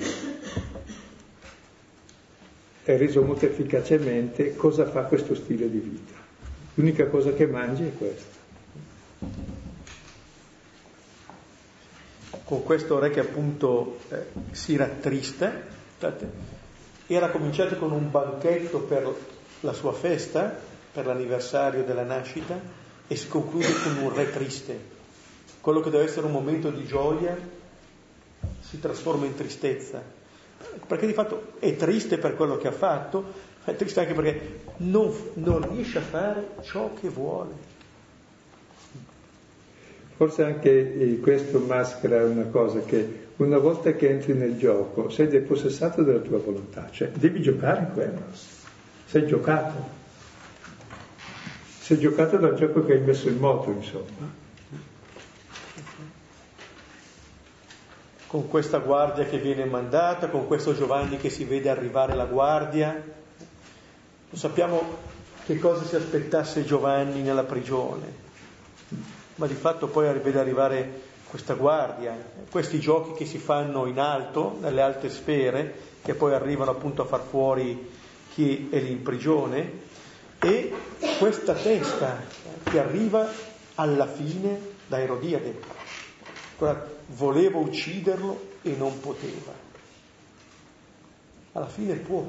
è reso molto efficacemente cosa fa questo stile di vita. L'unica cosa che mangi è questa. Con questo re che appunto eh, si rattrista, era cominciato con un banchetto per la sua festa, per l'anniversario della nascita, e si conclude con un re triste. Quello che deve essere un momento di gioia si trasforma in tristezza perché di fatto è triste per quello che ha fatto, è triste anche perché non, non riesce a fare ciò che vuole. Forse anche eh, questo maschera una cosa che una volta che entri nel gioco sei depossessato della tua volontà, cioè devi giocare in quello, sei giocato, sei giocato dal gioco che hai messo in moto, insomma. con questa guardia che viene mandata, con questo Giovanni che si vede arrivare la guardia. Non sappiamo che cosa si aspettasse Giovanni nella prigione, ma di fatto poi vede arrivare questa guardia, questi giochi che si fanno in alto, nelle alte sfere, che poi arrivano appunto a far fuori chi è lì in prigione, e questa testa che arriva alla fine da Erodiade voleva ucciderlo e non poteva. Alla fine può.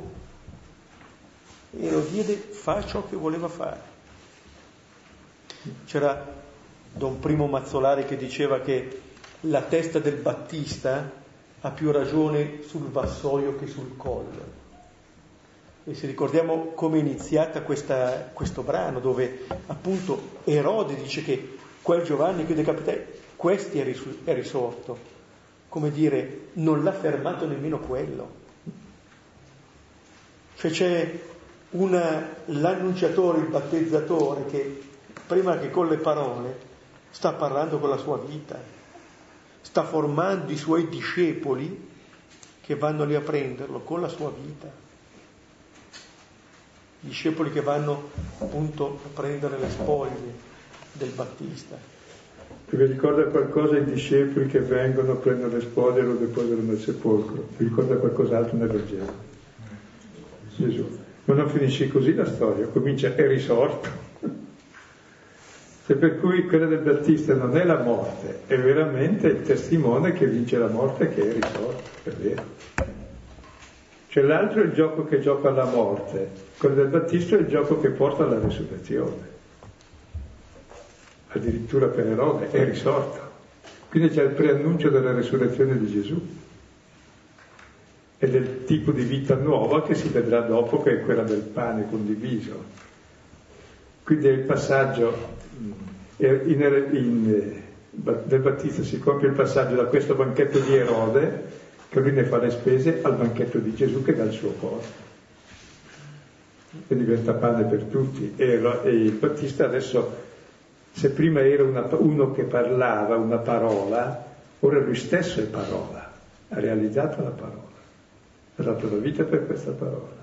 E lo diede, fa ciò che voleva fare. C'era Don Primo Mazzolari che diceva che la testa del Battista ha più ragione sul vassoio che sul collo. E se ricordiamo come è iniziata questa, questo brano, dove appunto Erode dice che quel Giovanni che decapitai questi è risorto, come dire, non l'ha fermato nemmeno quello. Cioè c'è una, l'annunciatore, il battezzatore che prima che con le parole sta parlando con la sua vita, sta formando i suoi discepoli che vanno lì a prenderlo con la sua vita. Discepoli che vanno appunto a prendere le spoglie del Battista. Vi ricorda qualcosa i discepoli che vengono, prendono le spoglie e lo depositano nel sepolcro? Vi ricorda qualcos'altro nel Vangelo? Gesù. Ma non finisce così la storia, comincia, è risorto. E per cui quella del Battista non è la morte, è veramente il testimone che vince la morte che è risorto, è vero. Cioè l'altro è il gioco che gioca alla morte, quello del Battista è il gioco che porta alla risurrezione addirittura per Erode, è risorto. Quindi c'è il preannuncio della resurrezione di Gesù e del tipo di vita nuova che si vedrà dopo, che è quella del pane condiviso. Quindi è il passaggio, in, in, del Battista si compie il passaggio da questo banchetto di Erode, che lui ne fa le spese, al banchetto di Gesù che dà il suo corpo. E diventa pane per tutti. E, e il Battista adesso se prima era una, uno che parlava una parola, ora lui stesso è parola, ha realizzato la parola, ha dato la vita per questa parola.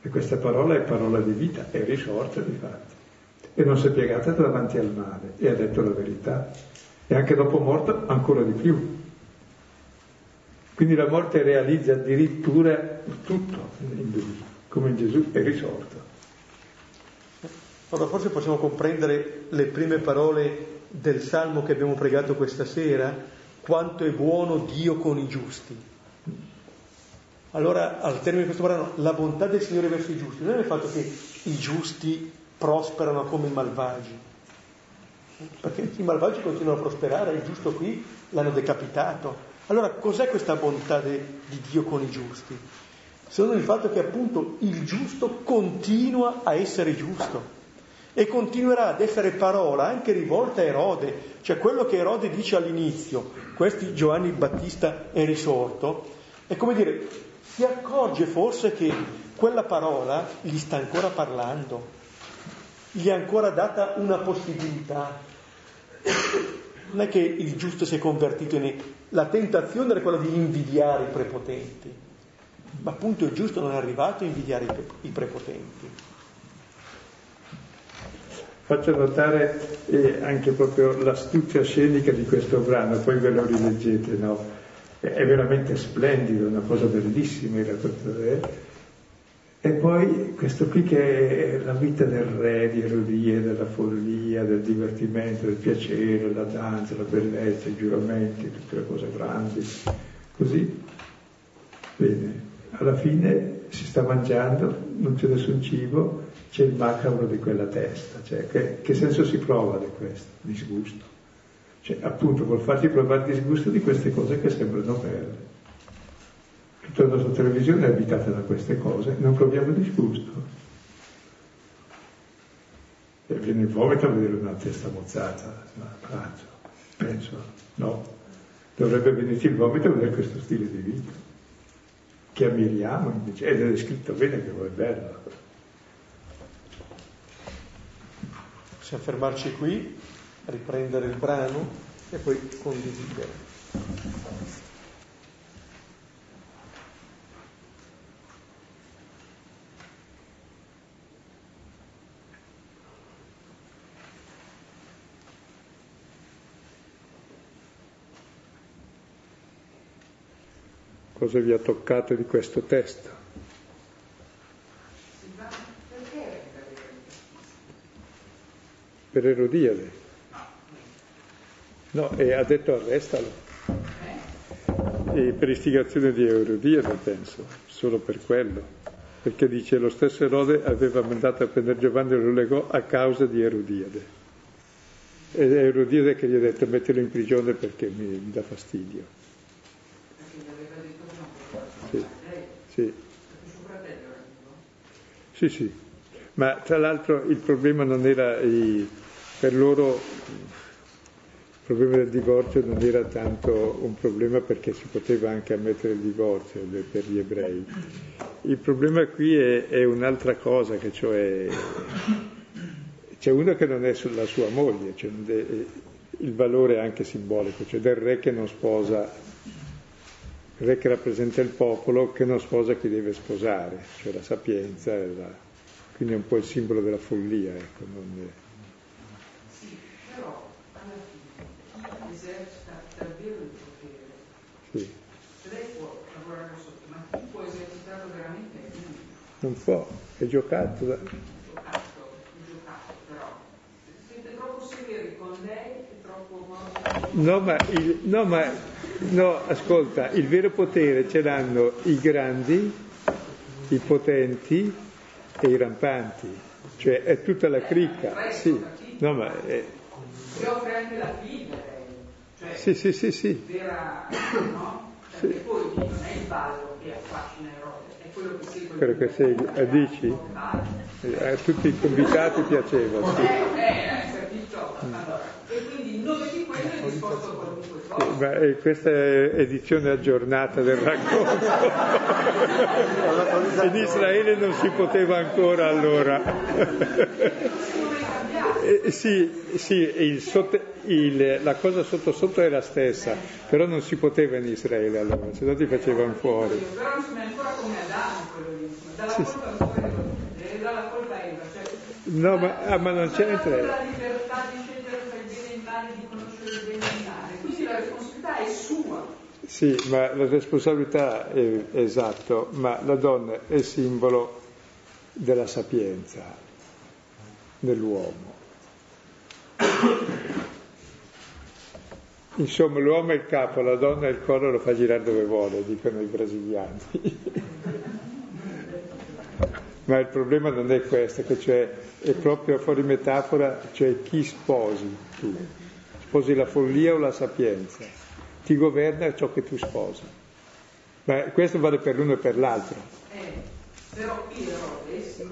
E questa parola è parola di vita, è risorta di fatti. E non si è piegata davanti al male e ha detto la verità. E anche dopo morto ancora di più. Quindi la morte realizza addirittura tutto in lui, come in Gesù è risorto. Allora forse possiamo comprendere le prime parole del salmo che abbiamo pregato questa sera, quanto è buono Dio con i giusti. Allora, al termine di questo brano, la bontà del Signore verso i giusti non è il fatto che i giusti prosperano come i malvagi, perché i malvagi continuano a prosperare, il giusto qui l'hanno decapitato. Allora, cos'è questa bontà de, di Dio con i giusti? Sono il fatto che appunto il giusto continua a essere giusto e continuerà ad essere parola anche rivolta a Erode, cioè quello che Erode dice all'inizio, questi Giovanni Battista è risorto, è come dire, si accorge forse che quella parola gli sta ancora parlando, gli è ancora data una possibilità. Non è che il giusto si è convertito in... La tentazione era quella di invidiare i prepotenti, ma appunto il giusto non è arrivato a invidiare i prepotenti. Faccio notare eh, anche proprio l'astuzia scenica di questo brano, poi ve lo rileggete, no? È veramente splendido, una cosa bellissima il racconto. Eh? E poi questo qui che è la vita del re, di Erodie, della follia, del divertimento, del piacere, la danza, la bellezza, i giuramenti, tutte le cose grandi. Così, bene, alla fine si sta mangiando, non c'è nessun cibo, c'è il macabro di quella testa. Cioè, che, che senso si prova di questo? Disgusto. Cioè, appunto, vuol farti provare disgusto di queste cose che sembrano belle tutta la nostra televisione è abitata da queste cose, non proviamo disgusto. E viene il vomito a vedere una testa mozzata, un braccio, penso, no. Dovrebbe venirci il vomito a vedere questo stile di vita, che ammiriamo invece, ed è descritto bene che è bello. Possiamo fermarci qui, riprendere il brano e poi condividere. Cosa vi ha toccato di questo testo? Per Erodiade. No, e ha detto arrestalo. E per istigazione di Erodiade, penso, solo per quello. Perché dice lo stesso Erode aveva mandato a prendere Giovanni e lo legò a causa di Erodiade. Ed è Erodiade che gli ha detto mettilo in prigione perché mi, mi dà fastidio. Sì. Sì, sì. Ma tra l'altro il problema non era, i, per loro il problema del divorzio non era tanto un problema perché si poteva anche ammettere il divorzio per gli ebrei. Il problema qui è, è un'altra cosa, che cioè c'è uno che non è sulla sua moglie, cioè il valore anche simbolico, cioè del re che non sposa re che rappresenta il popolo che non sposa chi deve sposare, cioè la sapienza, la... quindi è un po' il simbolo della follia. Ecco, non è... Sì, però alla fine esercita davvero il potere. Sì. Lei può lavorare sotto, ma chi può esercitarlo veramente. Non può, è giocato. Da... Giocato, giocato, però. Siete troppo severi con lei e troppo... No, ma, il, no, ma No, ascolta, il vero potere ce l'hanno i grandi, i potenti e i rampanti, cioè è tutta la cricca. Sì, no, ma è... Si offre anche la figlia, cioè sì, sì, sì, sì. vera, no? Perché sì. poi non è il ballo che affascina Erode, è quello che segue. Quello che segue, eh, dici? Eh, a tutti i convitati piaceva, sì. Eh, eh, capito? Allora, e quindi in nome di quello è disposto ma questa è edizione aggiornata del racconto. In Israele non si poteva ancora allora. Eh, sì, sì il sotto, il, la cosa sotto sotto è la stessa, però non si poteva in Israele allora, se no ti facevano fuori. Sì, sì. no, ma, ah, ma non c'entra. La libertà di scegliere tra il bene e il male, di conoscere il bene e il male la responsabilità è sua. Sì, ma la responsabilità è esatto, ma la donna è simbolo della sapienza dell'uomo. Insomma, l'uomo è il capo, la donna è il collo, lo fa girare dove vuole, dicono i brasiliani. Ma il problema non è questo, cioè è proprio fuori metafora, cioè chi sposi tu? Sposi la follia o la sapienza? Ti governa ciò che tu sposi. Ma questo vale per l'uno e per l'altro. Eh, però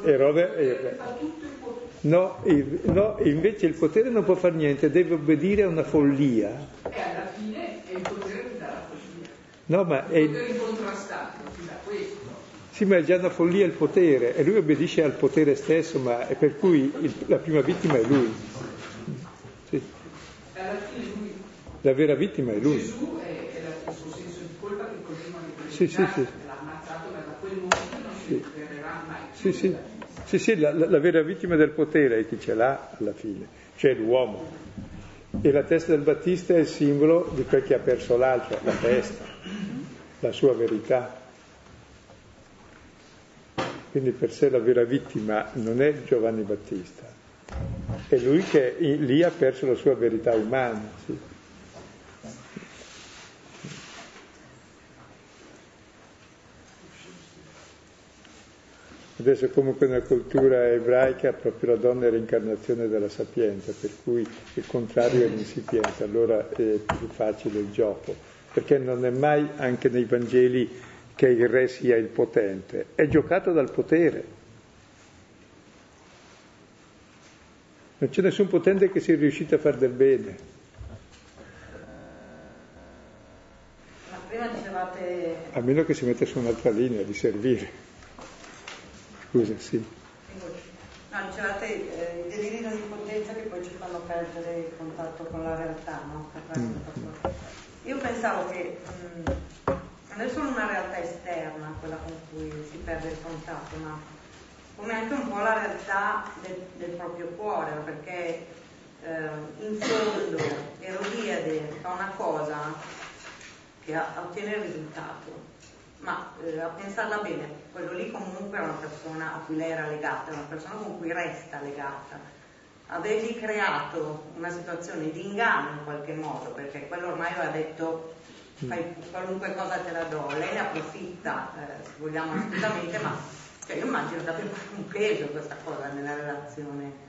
Erode, Erode, Erode. fa tutto il potere. No, il- no, invece il potere non può fare niente, deve obbedire a una follia. E alla fine è il potere che dà la follia. No, ma Il è, potere incontrastato, ti dà questo. sì, ma è già una follia il potere e lui obbedisce al potere stesso, ma è per cui il- la prima vittima è lui. Sì, alla fine lui, la vera vittima è lui. Gesù è, è la- il suo senso di colpa che continua a Sì, sì, ripresentare, sì. l'ha ammazzato, ma da quel momento non si recupererà mai. Sì, sì, sì, sì, la- la vera vittima del potere è chi ce l'ha alla fine, cioè l'uomo. E la testa del Battista è il simbolo di quel che ha perso l'altro, la testa, la sua verità. Quindi per sé la vera vittima non è Giovanni Battista, è lui che lì ha perso la sua verità umana. sì. Adesso comunque nella cultura ebraica proprio la donna è l'incarnazione della sapienza, per cui il contrario è l'insipienza, allora è più facile il gioco, perché non è mai anche nei Vangeli che il re sia il potente, è giocato dal potere. Non c'è nessun potente che sia riuscito a fare del bene. Ma prima dicevate, a meno che si mette su un'altra linea di servire. Scusa, sì. no, dicevate eh, i deliri di potenza che poi ci fanno perdere il contatto con la realtà, no? Io pensavo che mh, non è solo una realtà esterna quella con cui si perde il contatto, ma come anche un po' la realtà del, del proprio cuore, perché eh, in fondo Erodiade fa una cosa che ottiene il risultato, ma eh, a pensarla bene, quello lì comunque è una persona a cui lei era legata, è una persona con cui resta legata. Avergli creato una situazione di inganno in qualche modo, perché quello ormai aveva detto fai qualunque cosa te la do, lei ne approfitta, eh, se vogliamo assolutamente, ma cioè, io immagino che abbia un peso questa cosa nella relazione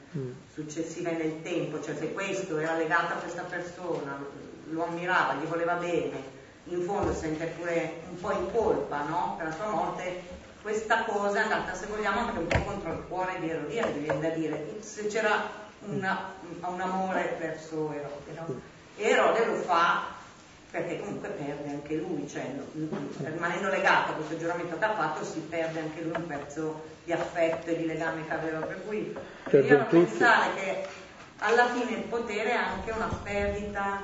successiva e nel tempo, cioè se questo era legato a questa persona, lo ammirava, gli voleva bene, in fondo si sente pure un po' in colpa no? per la sua morte, questa cosa è andata, se vogliamo, anche un po' contro il cuore di Erodia, mi viene da dire, se c'era una- un amore verso Erode, no? E Erode lo fa perché comunque perde anche lui, cioè rimanendo legato a questo giuramento che ha fatto si perde anche lui un pezzo di affetto e di legame che aveva, per cui Perde io tutto. pensare che alla fine il potere è anche una perdita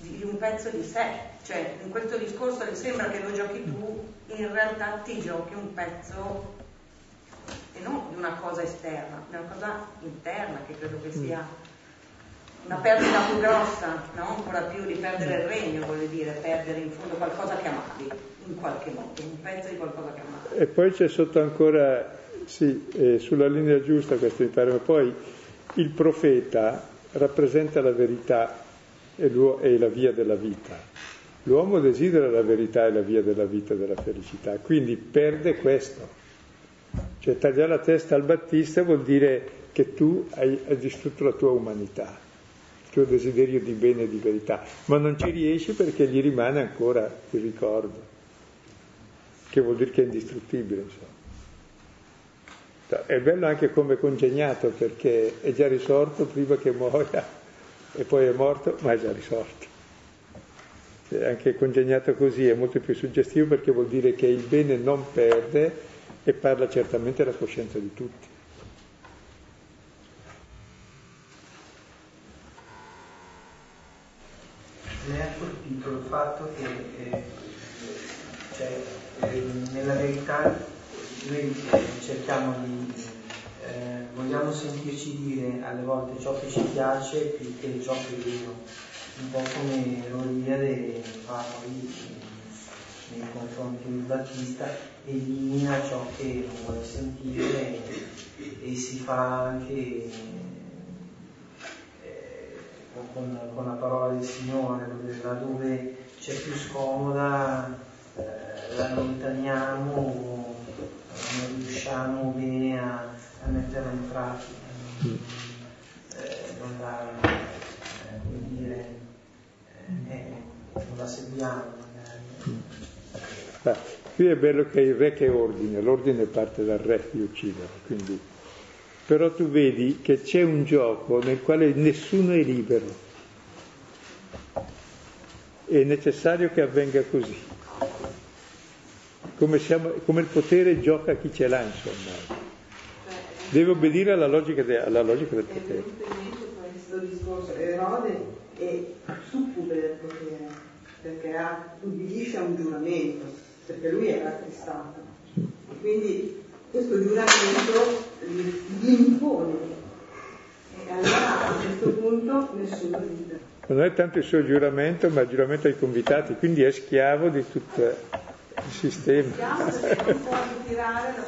di, di un pezzo di sé, cioè in questo discorso che sembra che lo giochi tu, in realtà ti giochi un pezzo e non di una cosa esterna, di una cosa interna che credo che sia una perdita più grossa, no? ancora più di perdere il regno, voglio dire, perdere in fondo qualcosa che amavi, in qualche modo, un pezzo di qualcosa che amavi. E poi c'è sotto ancora, sì, eh, sulla linea giusta questo ma poi il profeta rappresenta la verità e, e la via della vita. L'uomo desidera la verità e la via della vita e della felicità, quindi perde questo. Cioè tagliare la testa al Battista vuol dire che tu hai, hai distrutto la tua umanità, tuo desiderio di bene e di verità, ma non ci riesci perché gli rimane ancora il ricordo che vuol dire che è indistruttibile, insomma. È bello anche come congegnato perché è già risorto prima che muoia e poi è morto, ma è già risorto. Anche congegnato così è molto più suggestivo perché vuol dire che il bene non perde e parla certamente alla coscienza di tutti. Mi ha il fatto che eh, cioè, eh, nella verità noi eh, cerchiamo di, eh, vogliamo sentirci dire alle volte ciò che ci piace più che ciò che è vero, un po' come l'Oliade fa poi nei confronti di Battista, elimina ciò che non vuole sentire e, e si fa anche con, con, la parola del Signore, dove, laddove c'è più scomoda eh, la allontaniamo, non riusciamo bene a, a metterla in pratica, eh, non la, eh, dire, eh, non la seguiamo. Ah, qui è bello che il re che ordina, l'ordine parte dal re di uccidere, quindi però tu vedi che c'è un gioco nel quale nessuno è libero. È necessario che avvenga così. Come, siamo, come il potere gioca chi ce l'ha, insomma. Deve obbedire alla logica, de, alla logica del potere. questo discorso, Erode è succube del potere, perché ubbidisce a un giuramento, perché lui era acquistato. Quindi questo giuramento gli impone e allora a questo punto nessuno libero. Non è tanto il suo giuramento, ma il giuramento ai convitati, quindi è schiavo di tutto il sistema.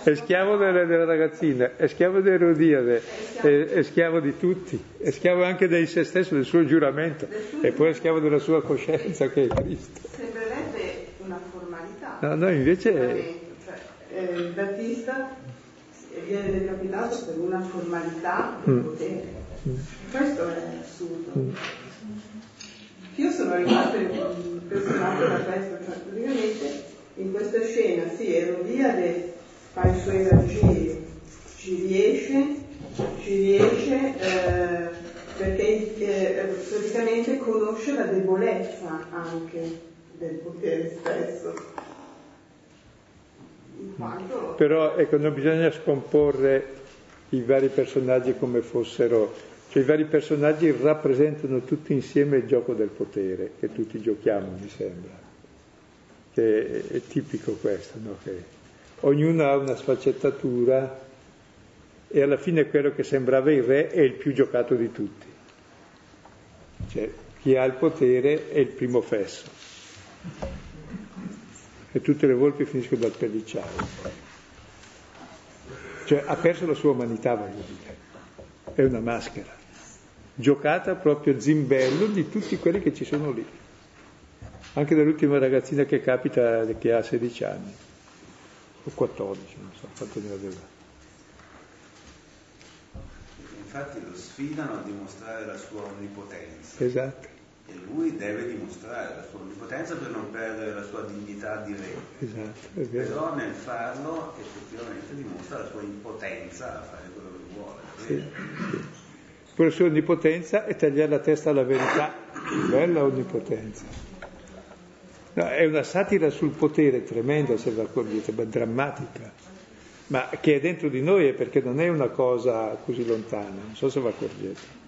È schiavo della, della ragazzina, è schiavo di Erodiade, è, è, schiavo di tutti, è schiavo anche di se stesso, del suo giuramento, e poi è schiavo della sua coscienza che è Cristo. Sembrerebbe una formalità. No, no, invece... È, eh, Battista viene decapitato per una formalità del mm. potere. Mm. Questo è assurdo. Mm. Io sono rimasta impressionata da questo, cioè praticamente in questa scena, sì, Erodiade fa i suoi raggiri, ci riesce, ci riesce eh, perché eh, praticamente conosce la debolezza anche del potere stesso però ecco, non bisogna scomporre i vari personaggi come fossero, cioè i vari personaggi rappresentano tutti insieme il gioco del potere, che tutti giochiamo, mi sembra, che è, è tipico questo, no? che ognuno ha una sfaccettatura e alla fine quello che sembrava il re è il più giocato di tutti. Cioè, chi ha il potere è il primo fesso e tutte le volpi finiscono dal pellicciare. Cioè ha perso la sua umanità, voglio dire. È una maschera, giocata proprio zimbello di tutti quelli che ci sono lì. Anche dall'ultima ragazzina che capita che ha 16 anni, o 14, non so quanto ne aveva. Infatti lo sfidano a dimostrare la sua onnipotenza. Esatto e lui deve dimostrare la sua onnipotenza per non perdere la sua dignità di re. Esatto, Però nel farlo effettivamente dimostra la sua impotenza a fare quello che vuole. Sì. Per la sua onnipotenza e tagliare la testa alla verità, bella onnipotenza. No, è una satira sul potere tremenda, se vi accorgete, ma drammatica, ma che è dentro di noi è perché non è una cosa così lontana, non so se vi accorgete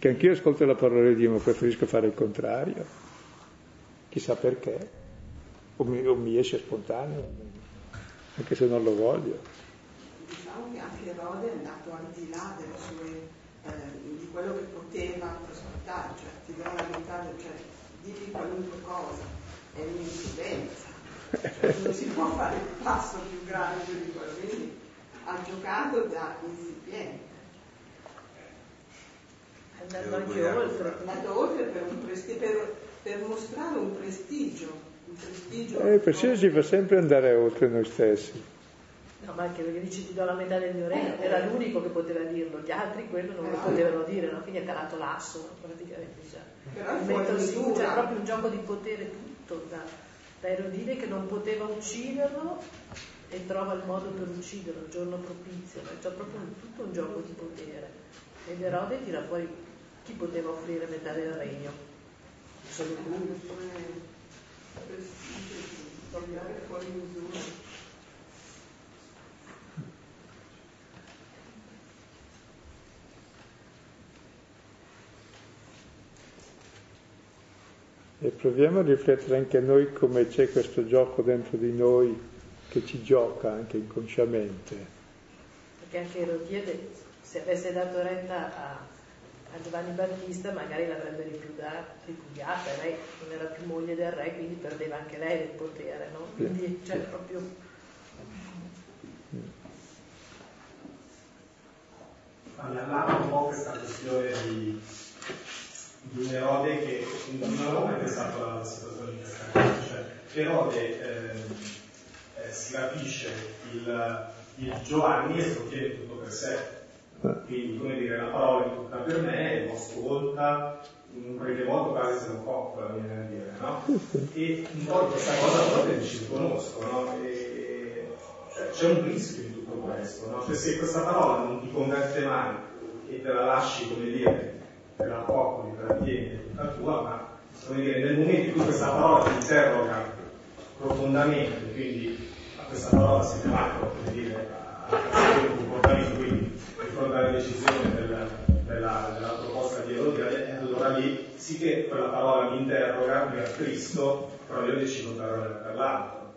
che anch'io ascolto la parola di Dio ma preferisco fare il contrario, chissà perché, o mi, o mi esce spontaneo, anche se non lo voglio. Diciamo che anche Erode è andato al di là sue, eh, di quello che poteva prospettare, cioè ti do una verità, cioè digli qualunque cosa, è un'imprudenza, cioè, non si può fare il passo più grande di quello, quindi ha giocato da insipiente andando anche oltre, andando oltre per, presti- per, per, mostrare un prestigio. Un prestigio eh, persino ci fa sempre andare oltre noi stessi. No, ma anche perché dice ti do la metà del mio regno, era l'unico che poteva dirlo, gli altri quello non lo eh. potevano dire, alla fine è calato l'asso praticamente già. Però Mettersi c'è proprio un gioco di potere tutto da, da Erodine che non poteva ucciderlo e trova il modo per ucciderlo, il giorno propizio, c'è proprio un, tutto un gioco di potere. Ed Erode tira fuori chi poteva offrire metà del regno? Solo lui. E proviamo a riflettere anche noi come c'è questo gioco dentro di noi che ci gioca anche inconsciamente. Perché anche Erodiade, se avesse dato retta a, a Giovanni Battista magari l'avrebbe ripudiata, lei non era più moglie del re, quindi perdeva anche lei il potere, no? Quindi cioè, proprio... Parlavamo un po' questa questione di, di un Erode che non avevo mai pensato alla situazione di questa cosa, cioè Erode eh, eh, si rapisce il, il Giovanni e lo chiede tutto per sé. Quindi, come dire, la parola è tutta per me, lo ascolta, in qualche modo quasi se lo coppola, viene a dire, no? E un po' questa cosa proprio ci riconosco, no? E, cioè, c'è un rischio in tutto questo, no? Cioè, se questa parola non ti converte mai e te la lasci, come dire, te la popoli, te la tieni, tutta tua, ma come dire, nel momento in cui questa parola ti interroga profondamente, quindi a questa parola si chiama, come dire, a, a un comportamento, quindi alla decisione del, della, della, proposta di Erodia, e allora lì sì che quella parola mi interroga, mi attristo, però io decido per, per l'altro.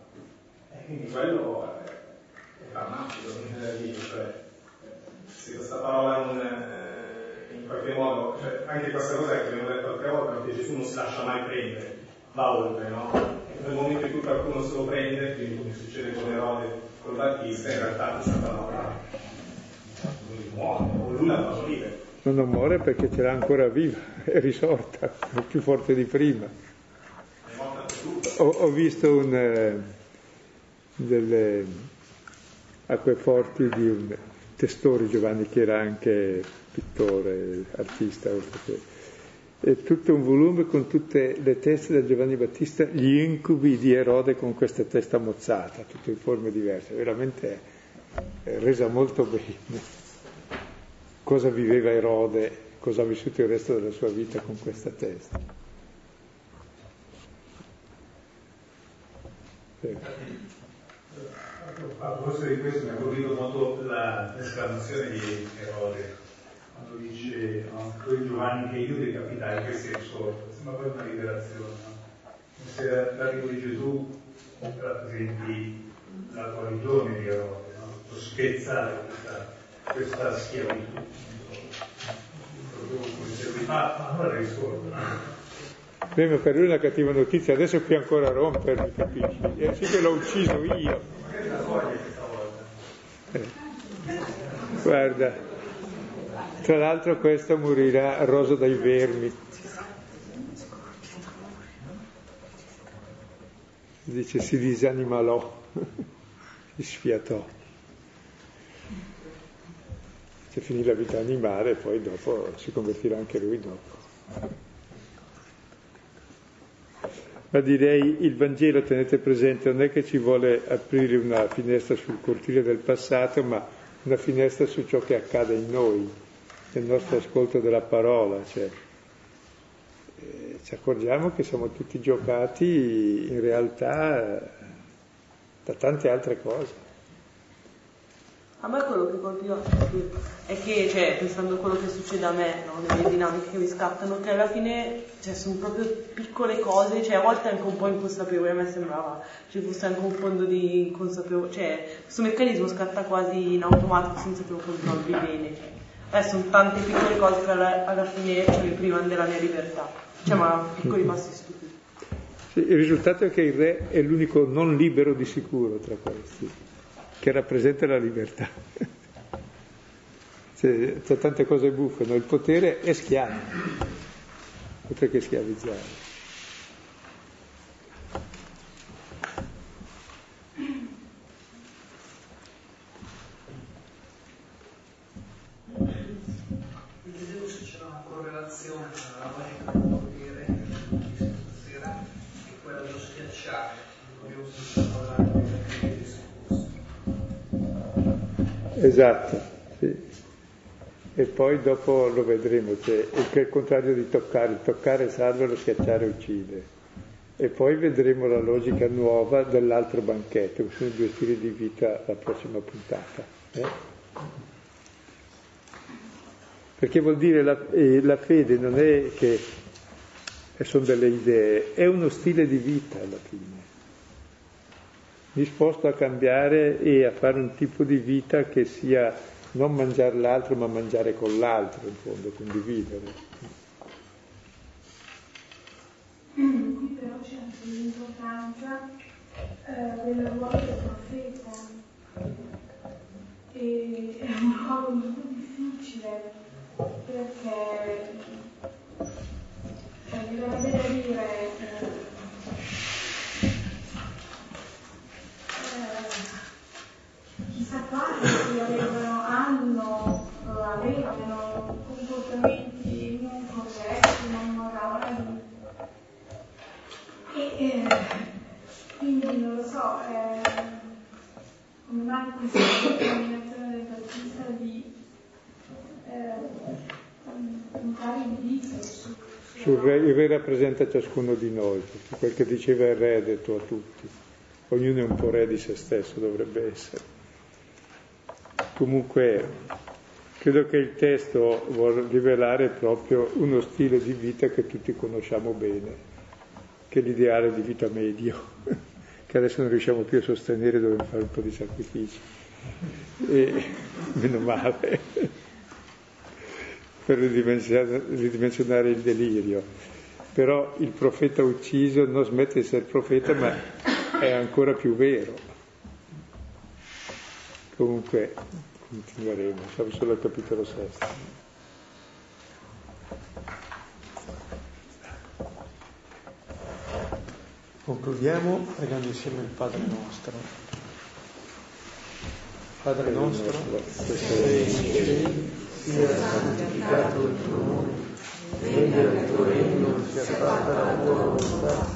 E quindi quello è, è drammatico, cioè, se questa parola non, eh, in qualche modo, cioè, anche questa cosa che abbiamo detto altre volte, che Gesù non si lascia mai prendere, va oltre, no? Nel momento in cui qualcuno se lo prende, quindi come succede con Erode, col Battista, in realtà questa parola lui muore, o lui la fa morire. No, non muore perché ce l'ha ancora viva, è risorta, è più forte di prima. Ho, ho visto un, eh, delle acqueforti di un Testori Giovanni che era anche pittore, artista, è tutto un volume con tutte le teste da Giovanni Battista, gli incubi di Erode con questa testa mozzata, tutte in forme diverse, veramente è resa molto bene. Cosa viveva Erode, cosa ha vissuto il resto della sua vita con questa testa. A proposito di questo mi ha colpito molto la, l'esclamazione di Erode quando dice no, quel Giovanni che io decapitai, questo è risorto, sembra poi una liberazione, no? se l'arrivo di Gesù rappresenti la guarigione di Erode, no? lo spezzare questa, questa schiavitù. Ma, ma allora risorto. Prima per lui è una cattiva notizia, adesso qui ancora a rompermi, capisci? E sì che l'ho ucciso io. Eh. Guarda, tra l'altro questo morirà roso dai vermi. Dice si disanimalò, si sfiatò. Cioè finì la vita animale poi dopo si convertirà anche lui dopo. Ma direi il Vangelo, tenete presente, non è che ci vuole aprire una finestra sul cortile del passato, ma una finestra su ciò che accade in noi, nel nostro ascolto della parola. Cioè, eh, ci accorgiamo che siamo tutti giocati in realtà da tante altre cose. A me quello che colpiva è che, cioè, pensando a quello che succede a me, no? nelle dinamiche che mi scattano, che alla fine cioè, sono proprio piccole cose, cioè a volte anche un po' inconsapevole, a me sembrava ci fosse anche un fondo di inconsapevolezza, cioè questo meccanismo scatta quasi in automatico senza che lo controlli bene. Cioè, eh, sono tante piccole cose che alla, alla fine cioè, mi privano della mia libertà, cioè ma piccoli passi stupidi. Sì, il risultato è che il re è l'unico non libero di sicuro tra questi che rappresenta la libertà. C'è, c'è tante cose buffe, no? il potere è schiavo, oltre che schiavizzare. Esatto, sì. E poi dopo lo vedremo, cioè, è il contrario di toccare, toccare salva, lo schiacciare uccide. E poi vedremo la logica nuova dell'altro banchetto, che sono due stili di vita la prossima puntata. Eh? Perché vuol dire la, eh, la fede non è che sono delle idee, è uno stile di vita alla fine disposto a cambiare e a fare un tipo di vita che sia non mangiare l'altro ma mangiare con l'altro in fondo, condividere. Qui però c'è anche l'importanza eh, del ruolo del profeta e è un ruolo molto difficile perché scappare che avevano, hanno, eh, avevano comportamenti non corretti, non morali. E eh, quindi non lo so, eh, come mai questa determinazione del partito di eh, un pari di dito su sul re, il re rappresenta ciascuno di noi, quel che diceva il re è detto a tutti, ognuno è un po' re di se stesso, dovrebbe essere. Comunque, credo che il testo vuole rivelare proprio uno stile di vita che tutti conosciamo bene, che è l'ideale di vita medio, che adesso non riusciamo più a sostenere, dobbiamo fare un po' di sacrifici. E meno male per ridimensionare il delirio. Però il profeta ucciso non smette di essere profeta, ma è ancora più vero. Comunque continueremo, siamo solo al capitolo sesto. Concludiamo pregando insieme il Padre nostro. Padre nostro, che sei in cielo, sia santificato il tuo nome, venga il tuo regno, sia fatta la tua volontà,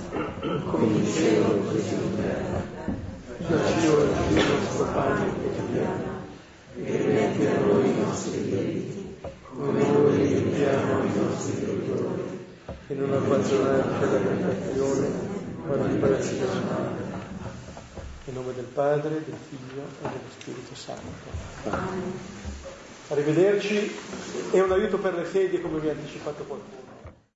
come in cielo così in terra. Dacci oggi il nostro pane quotidiano, e rimetti a noi i nostri debiti, come noi rimettiamo ai nostri debitori, e non abbandonarci alla tentazione, ma liberaci dal male. In nome del Padre, del Figlio e dello Spirito Santo. Amen. Arrivederci. È un aiuto per le fedi, come vi ha anticipato qualcuno.